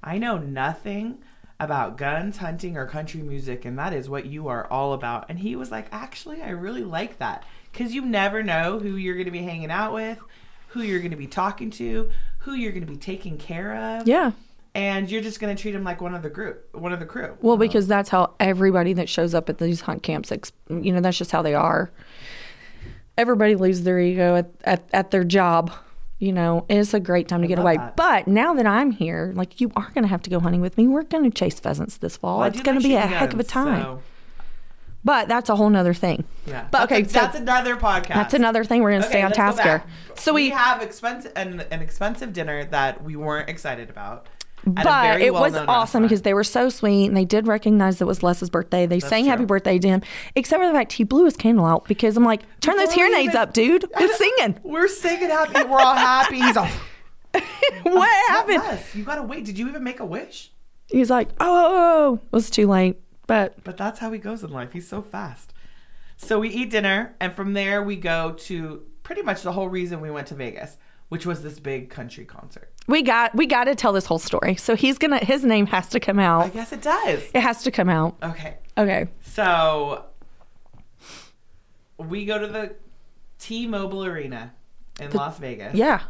[SPEAKER 1] I know nothing about guns, hunting, or country music, and that is what you are all about. And he was like, actually, I really like that because you never know who you're going to be hanging out with, who you're going to be talking to, who you're going to be taking care of
[SPEAKER 2] Yeah.
[SPEAKER 1] And you're just going to treat him like one of the group, one of the crew.
[SPEAKER 2] Well, because that's how everybody that shows up at these hunt camps, you know, that's just how they are. Everybody leaves their ego at, at, at their job, you know, it's a great time to get away.
[SPEAKER 1] that.
[SPEAKER 2] But now that I'm here, like you are going to have to go hunting with me. We're going to chase pheasants this fall.
[SPEAKER 1] Well,
[SPEAKER 2] it's going
[SPEAKER 1] like
[SPEAKER 2] to be a
[SPEAKER 1] shooting
[SPEAKER 2] heck of a time.
[SPEAKER 1] so,
[SPEAKER 2] But that's a whole nother thing.
[SPEAKER 1] yeah,
[SPEAKER 2] But
[SPEAKER 1] that's
[SPEAKER 2] okay,
[SPEAKER 1] a-
[SPEAKER 2] so
[SPEAKER 1] that's another podcast.
[SPEAKER 2] That's another thing. We're going to
[SPEAKER 1] Okay,
[SPEAKER 2] stay on task here. So
[SPEAKER 1] we,
[SPEAKER 2] we,
[SPEAKER 1] have expensive an, an expensive dinner that we weren't excited about.
[SPEAKER 2] But it was awesome because they were so sweet and they did recognize it was Les's birthday. They sang
[SPEAKER 1] true.
[SPEAKER 2] happy birthday to him, except for the fact he blew his candle out because I'm like, turn those
[SPEAKER 1] Before
[SPEAKER 2] hearing aids up, dude. [laughs] It's singing.
[SPEAKER 1] we're singing happy. We're all happy. He's all. [laughs]
[SPEAKER 2] what happened?
[SPEAKER 1] Yes, you gotta wait. Did you even make a wish?
[SPEAKER 2] He's like, oh, oh, oh, oh. it was too late. But
[SPEAKER 1] But that's how he goes in life. He's so fast. So we eat dinner, and from there we go to pretty much the whole reason we went to Vegas, which was this big country concert.
[SPEAKER 2] we got we got to tell this whole story. So he's gonna his name has to come out.
[SPEAKER 1] I guess it does.
[SPEAKER 2] It has to come out.
[SPEAKER 1] Okay.
[SPEAKER 2] Okay.
[SPEAKER 1] So we go to the T-Mobile Arena in Las Vegas.
[SPEAKER 2] Yeah.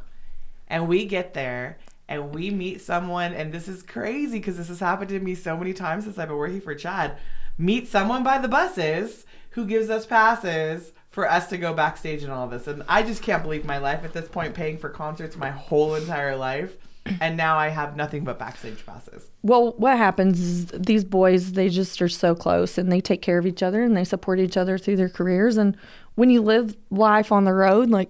[SPEAKER 1] And we get there and we meet someone and this is crazy because this has happened to me so many times since I've been working for Chad. Meet someone by the buses who gives us passes for us to go backstage and all this. And I just can't believe my life at this point paying for concerts my whole entire life. And now I have nothing but backstage passes.
[SPEAKER 2] Well, what happens is these boys, they just are so close and they take care of each other and they support each other through their careers. And when you live life on the road, like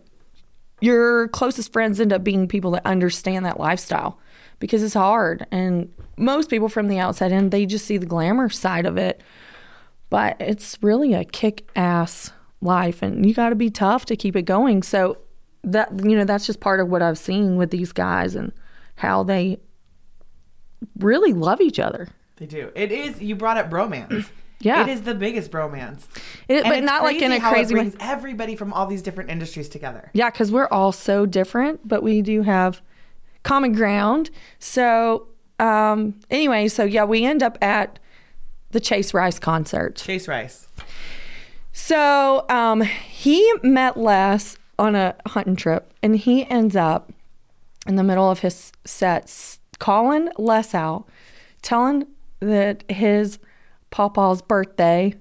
[SPEAKER 2] your closest friends end up being people that understand that lifestyle because it's hard. And most people from the outside in, they just see the glamour side of it. But it's really a kick ass life and you got to be tough to keep it going. So that, you know, that's just part of what I've seen with these guys and how they really love each other.
[SPEAKER 1] They do. It is. You brought up bromance. [clears throat]
[SPEAKER 2] Yeah.
[SPEAKER 1] It is the biggest bromance.
[SPEAKER 2] It, but not like in a crazy way.
[SPEAKER 1] everybody from all these different industries together.
[SPEAKER 2] Yeah, because we're all so different, but we do have common ground. So, um, anyway, so yeah, we end up at the Chase Rice concert.
[SPEAKER 1] Chase Rice.
[SPEAKER 2] So, um, he met Les on a hunting trip, and he ends up in the middle of his sets calling Les out, telling that his pawpaw's birthday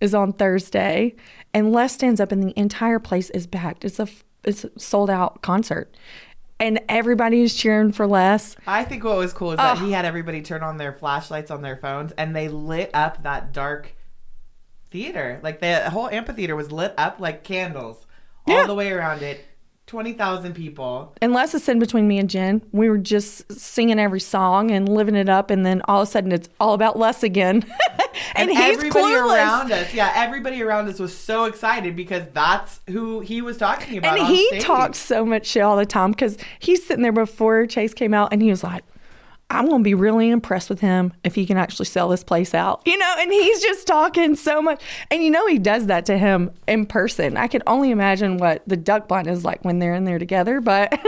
[SPEAKER 2] is on Thursday, and Les stands up, and the entire place is packed. It's a it's a sold out concert, and everybody is cheering for Les.
[SPEAKER 1] I think what was cool is that he had everybody turn on their flashlights on their phones and they lit up that dark theater. Like the whole amphitheater was lit up like candles all the way around it. 20,000 people.
[SPEAKER 2] And Les is sitting between me and Jen. We were just singing every song and living it up, and then all of a sudden it's all about Les again. [laughs] and, he's
[SPEAKER 1] everybody
[SPEAKER 2] clueless.
[SPEAKER 1] around us, yeah, everybody around us was so excited because that's who he was talking about.
[SPEAKER 2] and he
[SPEAKER 1] stage.
[SPEAKER 2] talks so much shit all the time because he's sitting there before Chase came out, and he was like, I'm going to be really impressed with him if he can actually sell this place out. You know, and he's just talking so much. And you know, he does that to him in person. I can only imagine what the duck blind is like when they're in there together. But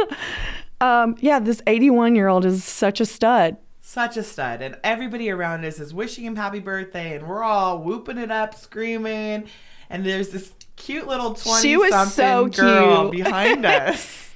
[SPEAKER 2] [laughs] um, yeah, this 81 year old is such a stud.
[SPEAKER 1] Such a stud. And everybody around us is wishing him happy birthday, and we're all whooping it up, screaming. And there's this cute little 20
[SPEAKER 2] She was
[SPEAKER 1] something
[SPEAKER 2] so
[SPEAKER 1] girl behind [laughs] us.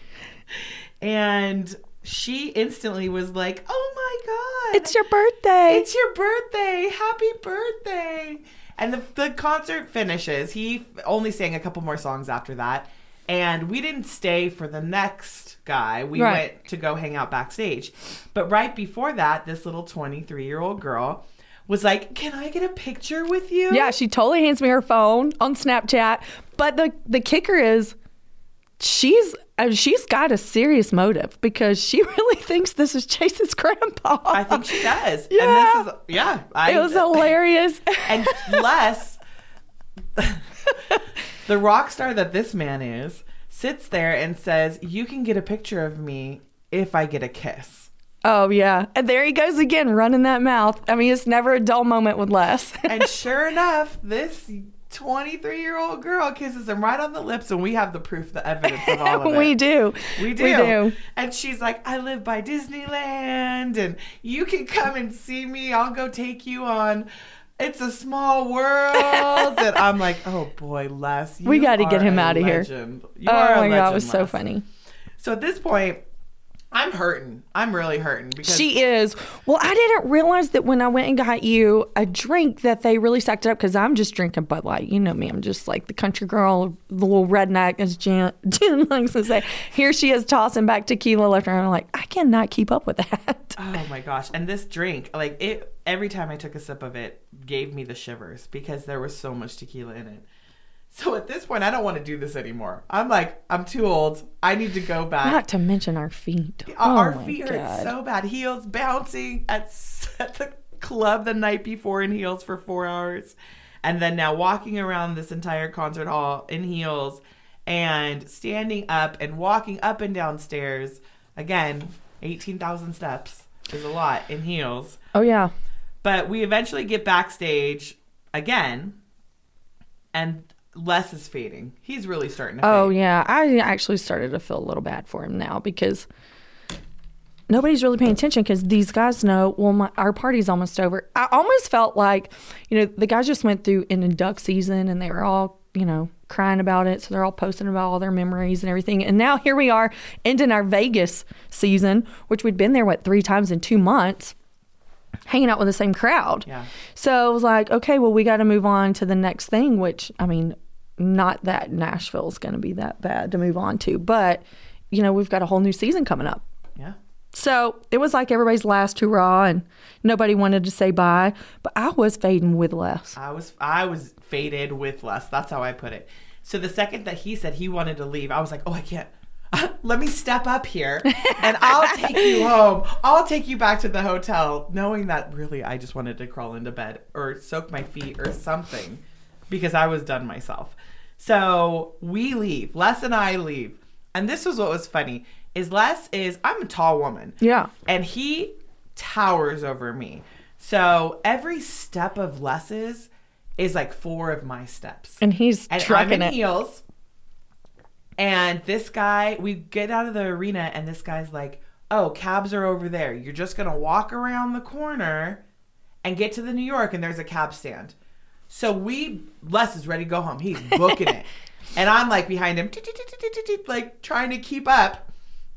[SPEAKER 1] and she instantly was like, Oh my God.
[SPEAKER 2] It's your birthday.
[SPEAKER 1] It's your birthday. Happy birthday. And the, the concert finishes. He only sang a couple more songs after that. And we didn't stay for the next guy. We
[SPEAKER 2] Right.
[SPEAKER 1] went to go hang out backstage. But right before that, this little 23 year old girl was like, Can I get a picture with you?
[SPEAKER 2] Yeah, she totally hands me her phone on Snapchat. But the the kicker is, she's uh, she's got a serious motive because she [laughs] really thinks this is Chase's grandpa.
[SPEAKER 1] I think she does.
[SPEAKER 2] Yeah.
[SPEAKER 1] And this is, yeah. I,
[SPEAKER 2] it was [laughs] hilarious.
[SPEAKER 1] and Les, [laughs] the rock star that this man is, sits there and says, "You can get a picture of me if I get a kiss."
[SPEAKER 2] oh yeah, and there he goes again, running that mouth. I mean, it's never a dull moment with Les.
[SPEAKER 1] And sure enough, this 23-year-old girl kisses him right on the lips, and we have the proof, the evidence of all of [laughs] it.
[SPEAKER 2] we do.
[SPEAKER 1] We do.
[SPEAKER 2] We do.
[SPEAKER 1] And she's like, I live by Disneyland and you can come and see me. I'll go take you on It's a Small World. and [laughs] I'm like, oh boy, Les.
[SPEAKER 2] We gotta get
[SPEAKER 1] are
[SPEAKER 2] him
[SPEAKER 1] a
[SPEAKER 2] outta here.
[SPEAKER 1] You
[SPEAKER 2] Oh my god, it was so funny.
[SPEAKER 1] So at this point, I'm hurting. I'm really hurting because
[SPEAKER 2] She is. Well, I didn't realize that when I went and got you a drink that they really sucked it up because I'm just drinking Bud Light. You know me. I'm just like the country girl, the little redneck, as Jen, [laughs] Jen likes to say. Here she is tossing back tequila left and right. I'm like, I cannot keep up with that. [laughs]
[SPEAKER 1] Oh my gosh. And this drink, like it every time I took a sip of it, gave me the shivers because there was so much tequila in it. So at this point, I don't want to do this anymore. I'm like, I'm too old. I need to go back.
[SPEAKER 2] Not to mention our feet.
[SPEAKER 1] Our
[SPEAKER 2] Oh
[SPEAKER 1] feet
[SPEAKER 2] God.
[SPEAKER 1] hurt so bad. Heels bouncing at, [laughs] at the club the night before in heels for four hours. And then now walking around this entire concert hall in heels and standing up and walking up and down stairs. Again, 18,000 steps is a lot in heels.
[SPEAKER 2] Oh yeah.
[SPEAKER 1] But we eventually get backstage again, and Les is fading. He's really starting to
[SPEAKER 2] Oh
[SPEAKER 1] fade.
[SPEAKER 2] yeah, I actually started to feel a little bad for him now because nobody's really paying attention because these guys know. Well, my, our party's almost over. I almost felt like you know the guys just went through an induct season and they were all you know crying about it, so they're all posting about all their memories and everything. And now here we are ending our Vegas season, which we'd been there what three times in two months. Hanging out with the same crowd.
[SPEAKER 1] Yeah.
[SPEAKER 2] So I was like, okay, well, we got to move on to the next thing, which I mean, not that Nashville's going to be that bad to move on to, but you know, we've got a whole new season coming up.
[SPEAKER 1] Yeah.
[SPEAKER 2] So it was like everybody's last hurrah, and nobody wanted to say bye, but I was fading with Les.
[SPEAKER 1] I was I was faded with Les. That's how I put it. So the second that he said he wanted to leave, I was like, "Oh, I can't. [laughs] Let me step up here, and I'll [laughs] take you home. I'll take you back to the hotel." Knowing that really, I just wanted to crawl into bed or soak my feet or something, because I was done myself. So we leave. Les and I leave, and this was what was funny. Is Les is I'm a tall woman
[SPEAKER 2] Yeah.
[SPEAKER 1] and he towers over me. So every step of Les's is like four of my steps.
[SPEAKER 2] And he's
[SPEAKER 1] And I'm in
[SPEAKER 2] it.
[SPEAKER 1] heels. And this guy, we get out of the arena, and this guy's like, "Oh, cabs are over there. You're just gonna walk around the corner and get to the New York, and there's a cab stand." So we, Les is ready to go home. He's booking it, [laughs] and I'm like behind him, like trying to keep up.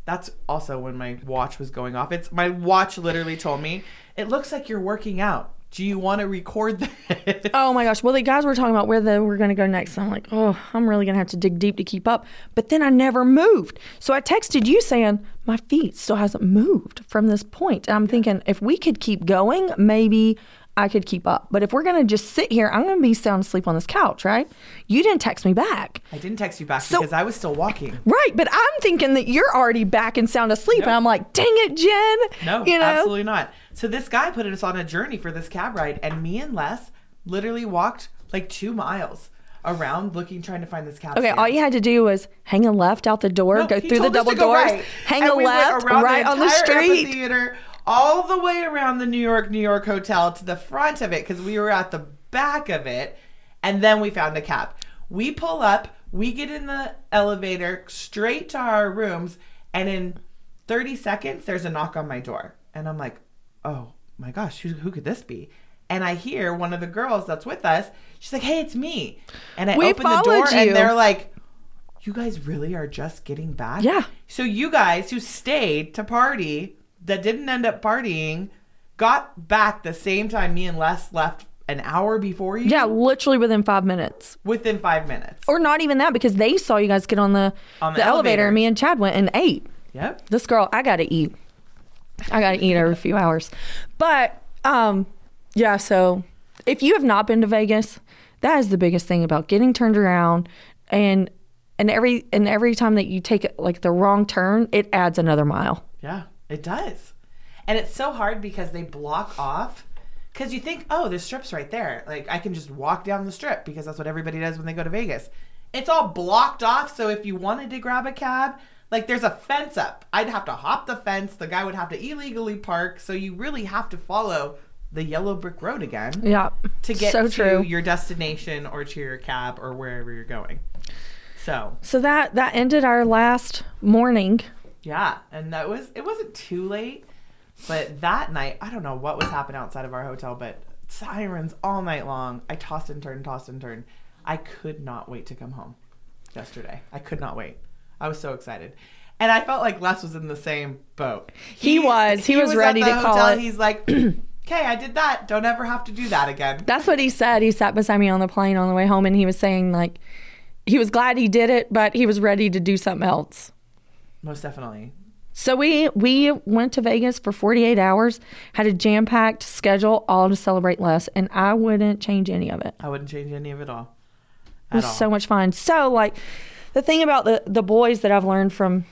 [SPEAKER 1] That's also when my watch was going off. It's my watch literally told me, "It looks like you're working out. Do you want to record this?"
[SPEAKER 2] Oh my gosh. Well, the guys were talking about where the, we're going to go next. I'm like, oh, I'm really going to have to dig deep to keep up. But then I never moved. So I texted you saying, my feet still hasn't moved from this point. And I'm thinking, if we could keep going, maybe I could keep up. But if we're going to just sit here, I'm going to be sound asleep on this couch, right? You didn't text me back.
[SPEAKER 1] I didn't text you back
[SPEAKER 2] So-
[SPEAKER 1] because I was still walking.
[SPEAKER 2] Right. But I'm thinking that you're already back and sound asleep. And I'm like, dang it, Jen.
[SPEAKER 1] No,
[SPEAKER 2] you know?
[SPEAKER 1] absolutely not. So this guy put us on a journey for this cab ride, and me and Les literally walked like two miles around looking, trying to find this cab.
[SPEAKER 2] Okay,
[SPEAKER 1] stand.
[SPEAKER 2] all you had to do was hang a left out the door,
[SPEAKER 1] No,
[SPEAKER 2] go through the double doors,
[SPEAKER 1] right.
[SPEAKER 2] hang
[SPEAKER 1] And
[SPEAKER 2] a
[SPEAKER 1] we
[SPEAKER 2] left right on the street.
[SPEAKER 1] All the way around the New York, New York hotel to the front of it because we were at the back of it. And then we found a cab. We pull up, we get in the elevator straight to our rooms, and in 30 seconds, there's a knock on my door. And I'm like, oh my gosh, who, who could this be? And I hear one of the girls that's with us. She's like, "Hey, it's me." And I
[SPEAKER 2] We
[SPEAKER 1] open the door,
[SPEAKER 2] you.
[SPEAKER 1] and they're like, "You guys really are just getting back?"
[SPEAKER 2] Yeah.
[SPEAKER 1] So you guys who stayed to party that didn't end up partying got back the same time me and Les left an hour before you.
[SPEAKER 2] Yeah, literally within five minutes.
[SPEAKER 1] Within five minutes.
[SPEAKER 2] Or not even that because they saw you guys get on the,
[SPEAKER 1] On
[SPEAKER 2] the,
[SPEAKER 1] the
[SPEAKER 2] elevator.
[SPEAKER 1] elevator.
[SPEAKER 2] and me and Chad went and ate.
[SPEAKER 1] Yep.
[SPEAKER 2] This girl, I gotta eat. I gotta eat every few hours. But um yeah, so if you have not been to Vegas, that is the biggest thing about getting turned around and and every and every time that you take like the wrong turn, it adds another mile.
[SPEAKER 1] Yeah, it does. And it's so hard because they block off. Because you think, oh, there's strip's right there. Like, I can just walk down the strip because that's what everybody does when they go to Vegas. It's all blocked off. So if you wanted to grab a cab, like, there's a fence up. I'd have to hop the fence. The guy would have to illegally park. So you really have to follow the yellow brick road again
[SPEAKER 2] Yeah.
[SPEAKER 1] to get
[SPEAKER 2] so
[SPEAKER 1] to
[SPEAKER 2] true.
[SPEAKER 1] your destination or to your cab or wherever you're going. So,
[SPEAKER 2] So that that ended our last morning.
[SPEAKER 1] Yeah, and that was it wasn't too late, but that night I don't know what was happening outside of our hotel, but sirens all night long. I tossed and turned, tossed and turned. I could not wait to come home yesterday. I could not wait. I was so excited. And I felt like Les was in the same boat.
[SPEAKER 2] He was. He was
[SPEAKER 1] at
[SPEAKER 2] ready to call
[SPEAKER 1] hotel.
[SPEAKER 2] it.
[SPEAKER 1] He's like, [clears throat] "Okay, I did that. Don't ever have to do that again."
[SPEAKER 2] That's what he said. He sat beside me on the plane on the way home and he was saying like he was glad he did it, but he was ready to do something else.
[SPEAKER 1] Most definitely.
[SPEAKER 2] So we we went to Vegas for 48 hours, had a jam-packed schedule all to celebrate Les, and I wouldn't change any of it.
[SPEAKER 1] I wouldn't change any of it all.
[SPEAKER 2] It was so much fun. So like the thing about the the boys that I've learned from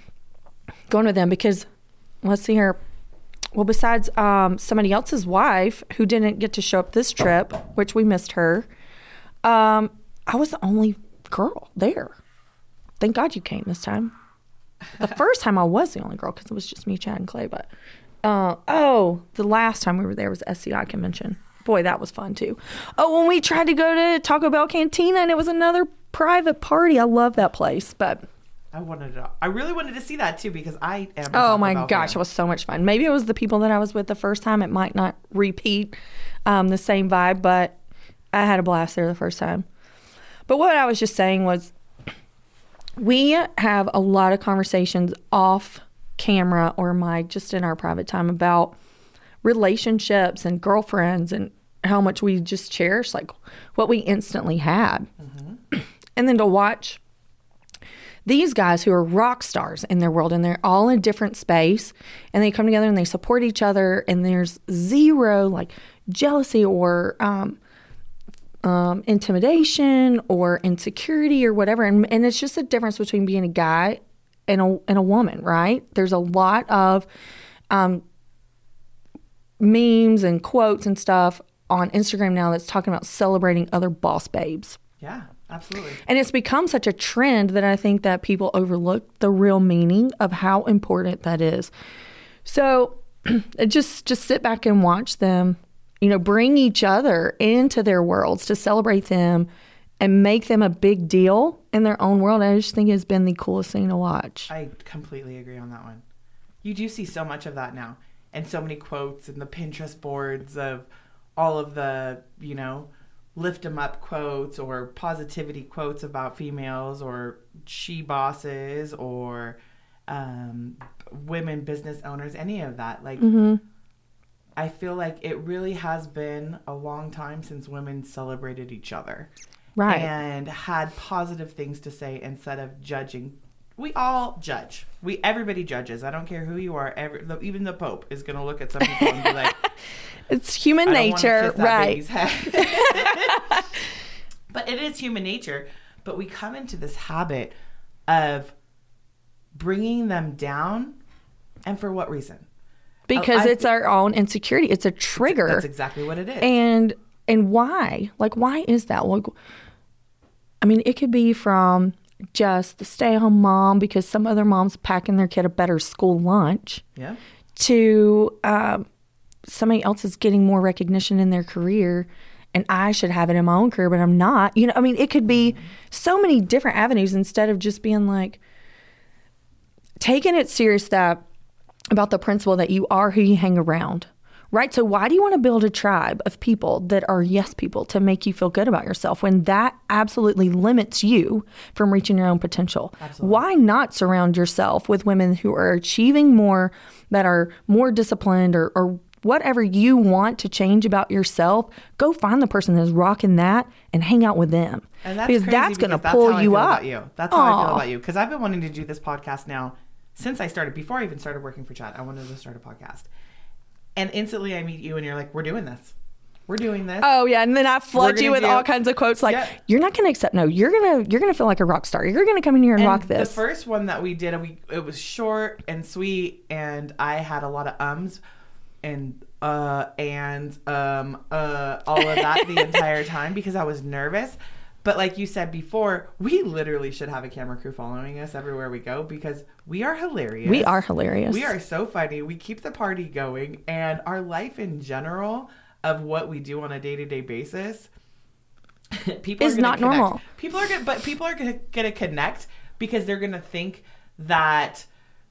[SPEAKER 2] going with them because let's see here. Well, besides um, somebody else's wife who didn't get to show up this trip, which we missed her, um, I was the only girl there. Thank God you came this time. The first time I was the only girl because it was just me, Chad, and Clay. But uh, oh, the last time we were there was SCI convention. Boy, that was fun too. Oh, when we tried to go to Taco Bell Cantina and it was another private party. I love that place, but
[SPEAKER 1] I wanted to. I really wanted to see that too because I am.
[SPEAKER 2] oh my gosh, it was so much fun. Maybe it was the people that I was with the first time. It might not repeat um, the same vibe, but I had a blast there the first time. But what I was just saying was, we have a lot of conversations off camera or mic, just in our private time, about relationships and girlfriends and how much we just cherish, like what we instantly had. And then to watch these guys who are rock stars in their world and they're all in a different space and they come together and they support each other and there's zero like jealousy or um, um, intimidation or insecurity or whatever and, and it's just a difference between being a guy and a, and a woman right there's a lot of um, memes and quotes and stuff on instagram now that's talking about celebrating other boss babes
[SPEAKER 1] Yeah, absolutely.
[SPEAKER 2] and it's become such a trend that I think that people overlook the real meaning of how important that is. So [clears throat] just just sit back and watch them, you know, bring each other into their worlds to celebrate them and make them a big deal in their own world. I just think it's been the coolest thing to watch.
[SPEAKER 1] I completely agree on that one. You do see so much of that now, and so many quotes and the Pinterest boards of all of the, you know, lift them up quotes or positivity quotes about females or she bosses or um, women business owners, any of that. Like, I feel like it really has been a long time since women celebrated each other
[SPEAKER 2] Right.
[SPEAKER 1] and had positive things to say instead of judging. We all judge. We everybody judges. I don't care who you are. Every, the, even the Pope is going to look at some people and be like, [laughs]
[SPEAKER 2] it's human nature, right? [laughs]
[SPEAKER 1] but it is human nature. But we come into this habit of bringing them down, and for what reason?
[SPEAKER 2] Because
[SPEAKER 1] I
[SPEAKER 2] it's our own insecurity. It's a trigger.
[SPEAKER 1] That's exactly what it is.
[SPEAKER 2] and and why like why is that like i mean it could be from just the stay-at-home mom because some other mom's packing their kid a better school lunch
[SPEAKER 1] yeah.
[SPEAKER 2] to um, somebody else is getting more recognition in their career and I should have it in my own career, but I'm not. You know, I mean, it could be so many different avenues instead of just being like taking it serious that about the principle that you are who you hang around. Right? So why do you want to build a tribe of people that are yes people to make you feel good about yourself when that absolutely limits you from reaching your own potential?
[SPEAKER 1] Absolutely.
[SPEAKER 2] Why not surround yourself with women who are achieving more, that are more disciplined or, or whatever you want to change about yourself, go find the person that's rocking that and hang out with them.
[SPEAKER 1] And that's
[SPEAKER 2] because that's going to pull you up.
[SPEAKER 1] You. That's how I feel about you. Because I've been wanting to do this podcast now since I started. Before I even started working for Chad, I wanted to start a podcast. And instantly I meet you and you're like, we're doing this. We're doing this.
[SPEAKER 2] Oh yeah, and then I flood you with
[SPEAKER 1] do-
[SPEAKER 2] all kinds of quotes like,
[SPEAKER 1] Yeah.
[SPEAKER 2] "You're not going to accept no. You're gonna you're gonna feel like a rock star. You're gonna come in here and,
[SPEAKER 1] And
[SPEAKER 2] rock this."
[SPEAKER 1] The first one that we did, we it was short and sweet, and I had a lot of ums and uh and um uh all of that the [laughs] entire time because I was nervous. But like you said before, we literally should have a camera crew following us everywhere we go because we are hilarious.
[SPEAKER 2] we are hilarious.
[SPEAKER 1] We are so funny. We keep the party going, and our life in general of what we do on a day to day basis. [laughs] people
[SPEAKER 2] Is
[SPEAKER 1] are
[SPEAKER 2] not
[SPEAKER 1] connect.
[SPEAKER 2] normal.
[SPEAKER 1] People are gonna, but people are gonna gonna connect because they're gonna think that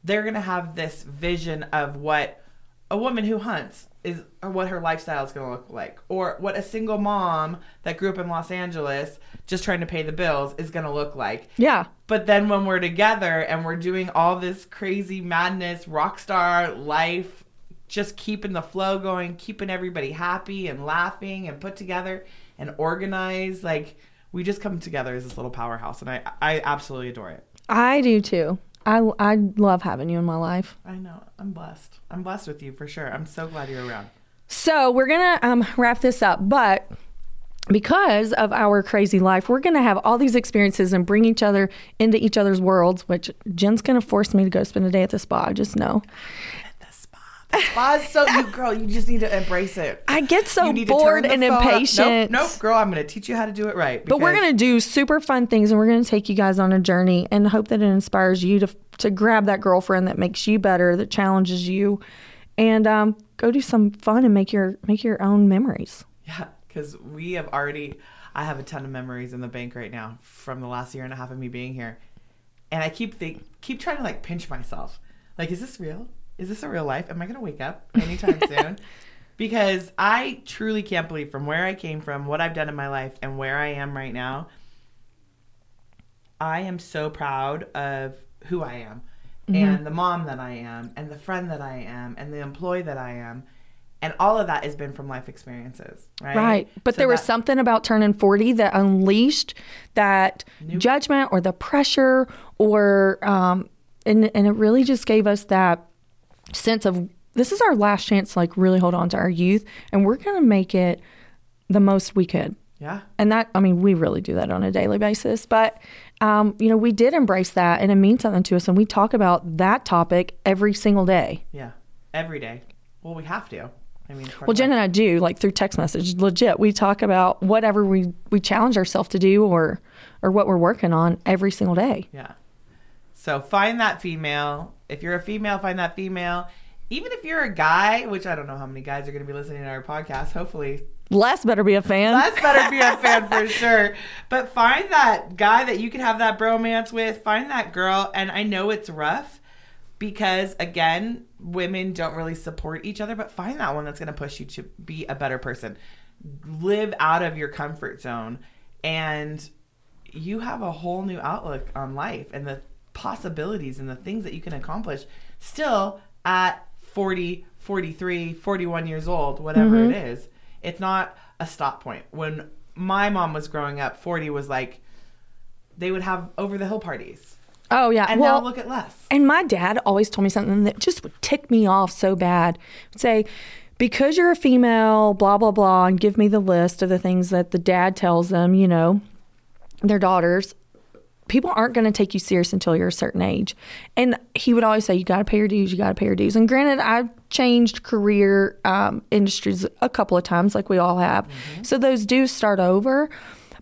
[SPEAKER 1] they're gonna have this vision of what a woman who hunts is, or what her lifestyle is gonna look like, or what a single mom that grew up in Los Angeles just trying to pay the bills is gonna look like.
[SPEAKER 2] yeah.
[SPEAKER 1] But then when we're together and we're doing all this crazy madness, rock star life, just keeping the flow going, keeping everybody happy and laughing and put together and organized, like we just come together as this little powerhouse, and I I absolutely adore it.
[SPEAKER 2] I do too. I I love having you in my life.
[SPEAKER 1] I know I'm blessed. I'm blessed with you for sure. I'm so glad you're around.
[SPEAKER 2] So we're gonna um, wrap this up, but because of our crazy life, we're gonna have all these experiences and bring each other into each other's worlds. Which Jen's gonna force me to go spend a day at the spa. Just know.
[SPEAKER 1] The spa, the spa is so you girl. You just need to embrace it.
[SPEAKER 2] I get so
[SPEAKER 1] you need to turn
[SPEAKER 2] bored and impatient.
[SPEAKER 1] Nope, nope, girl. I'm gonna teach you how to do it right.
[SPEAKER 2] But we're going to do super fun things and we're going to take you guys on a journey and hope that it inspires you to, to grab that girlfriend that makes you better, that challenges you, and um, go do some fun and make your make your own memories.
[SPEAKER 1] Yeah, because we have already. I have a ton of memories in the bank right now from the last year and a half of me being here, and I keep think keep trying to like pinch myself. Like, is this real? Is this a real life? Am I gonna wake up anytime [laughs] soon? Because I truly can't believe from where I came from, what I've done in my life, and where I am right now. I am so proud of who I am and the mom that I am and the friend that I am and the employee that I am. And all of that has been from life experiences, right?
[SPEAKER 2] Right. But
[SPEAKER 1] So
[SPEAKER 2] there was something about turning 40 that unleashed that judgment or the pressure or um and and it really just gave us that sense of this is our last chance to like really hold on to our youth and we're going to make it the most we could.
[SPEAKER 1] Yeah.
[SPEAKER 2] And that, I mean, we really do that on a daily basis. But, um, you know, we did embrace that and it means something to us. And we talk about that topic every single day.
[SPEAKER 1] Yeah. Every day. Well, we have to. I mean,
[SPEAKER 2] Well, Jen and I do, like through text message, legit. We talk about whatever we, we challenge ourselves to do or, or what we're working on every single day.
[SPEAKER 1] Yeah. So find that female. If you're a female, find that female. Even if you're a guy, which I don't know how many guys are going to be listening to our podcast. Hopefully,
[SPEAKER 2] Les better be a fan.
[SPEAKER 1] Les better be a fan for [laughs] sure. But find that guy that you can have that bromance with. Find that girl. And I know it's rough because, again, women don't really support each other, but find that one that's going to push you to be a better person. Live out of your comfort zone. And you have a whole new outlook on life and the possibilities and the things that you can accomplish still at 40, 43, 41 years old, whatever it mm-hmm. is. It's not a stop point. When my mom was growing up, 40 was like they would have over the hill parties.
[SPEAKER 2] oh, yeah.
[SPEAKER 1] And
[SPEAKER 2] well,
[SPEAKER 1] now look at Les.
[SPEAKER 2] And my dad always told me something that just would tick me off so bad. He'd say, because you're a female, blah, blah, blah, and give me the list of the things that the dad tells them, you know, their daughters. People aren't going to take you serious until you're a certain age. And he would always say, you got to pay your dues, you got to pay your dues. And granted, I've changed career um, industries a couple of times, like we all have. So those dues start over.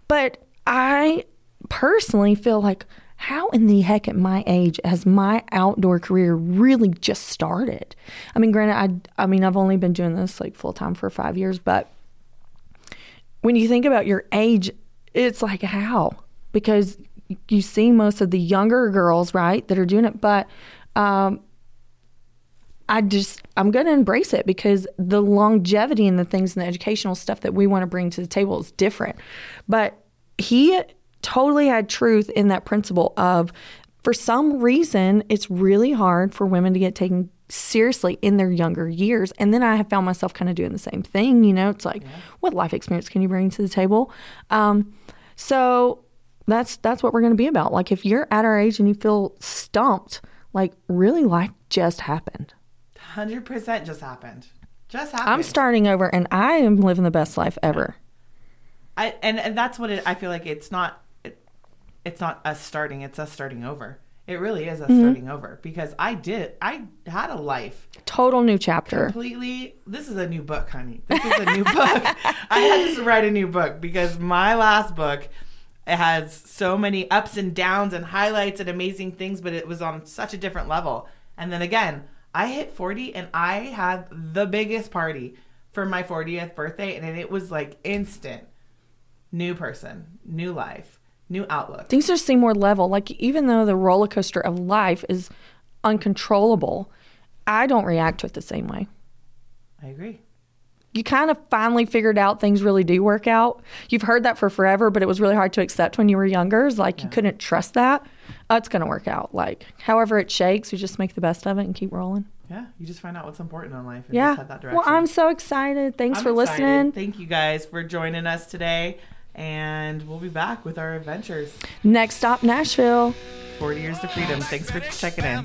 [SPEAKER 2] But I personally feel like, how in the heck at my age has my outdoor career really just started? I mean, granted, I, I mean, I've only been doing this like full time for five years, but when you think about your age, it's like how? Because you see most of the younger girls, right, that are doing it, but um, I just I'm going to embrace it because the longevity and the things and the educational stuff that we want to bring to the table is different. But he totally had truth in that principle of for some reason it's really hard for women to get taken seriously in their younger years and then i have found myself kind of doing the same thing you know it's like yeah. what life experience can you bring to the table um, so that's that's what we're going to be about like if you're at our age and you feel stumped like really life just happened
[SPEAKER 1] 100% just happened just happened
[SPEAKER 2] i'm starting over and i am living the best life ever
[SPEAKER 1] I, and, and that's what it, I feel like it's not it's not us starting, it's us starting over. It really is us mm-hmm. starting over because I did, I had a life.
[SPEAKER 2] Total new chapter.
[SPEAKER 1] Completely. This is a new book, honey. This is a new book. [laughs] I had to write a new book because my last book it has so many ups and downs and highlights and amazing things, but it was on such a different level. And then again, I hit 40 and I had the biggest party for my 40th birthday, and it was like instant new person, new life new outlook.
[SPEAKER 2] Things just seem more level. Like even though the roller coaster of life is uncontrollable, I don't react to it the same way.
[SPEAKER 1] I agree.
[SPEAKER 2] You kind of finally figured out things really do work out. You've heard that for forever, but it was really hard to accept when you were younger. It's like yeah. you couldn't trust that. Oh, it's going to work out. Like, however it shakes, we just make the best of it and keep rolling.
[SPEAKER 1] Yeah, you just find out what's important in life.
[SPEAKER 2] yeah. Well, I'm so excited. Thanks I'm for excited. listening.
[SPEAKER 1] Thank you guys for joining us today and we'll be back with our adventures.
[SPEAKER 2] Next stop, Nashville.
[SPEAKER 1] 40 years to freedom. Thanks for checking in.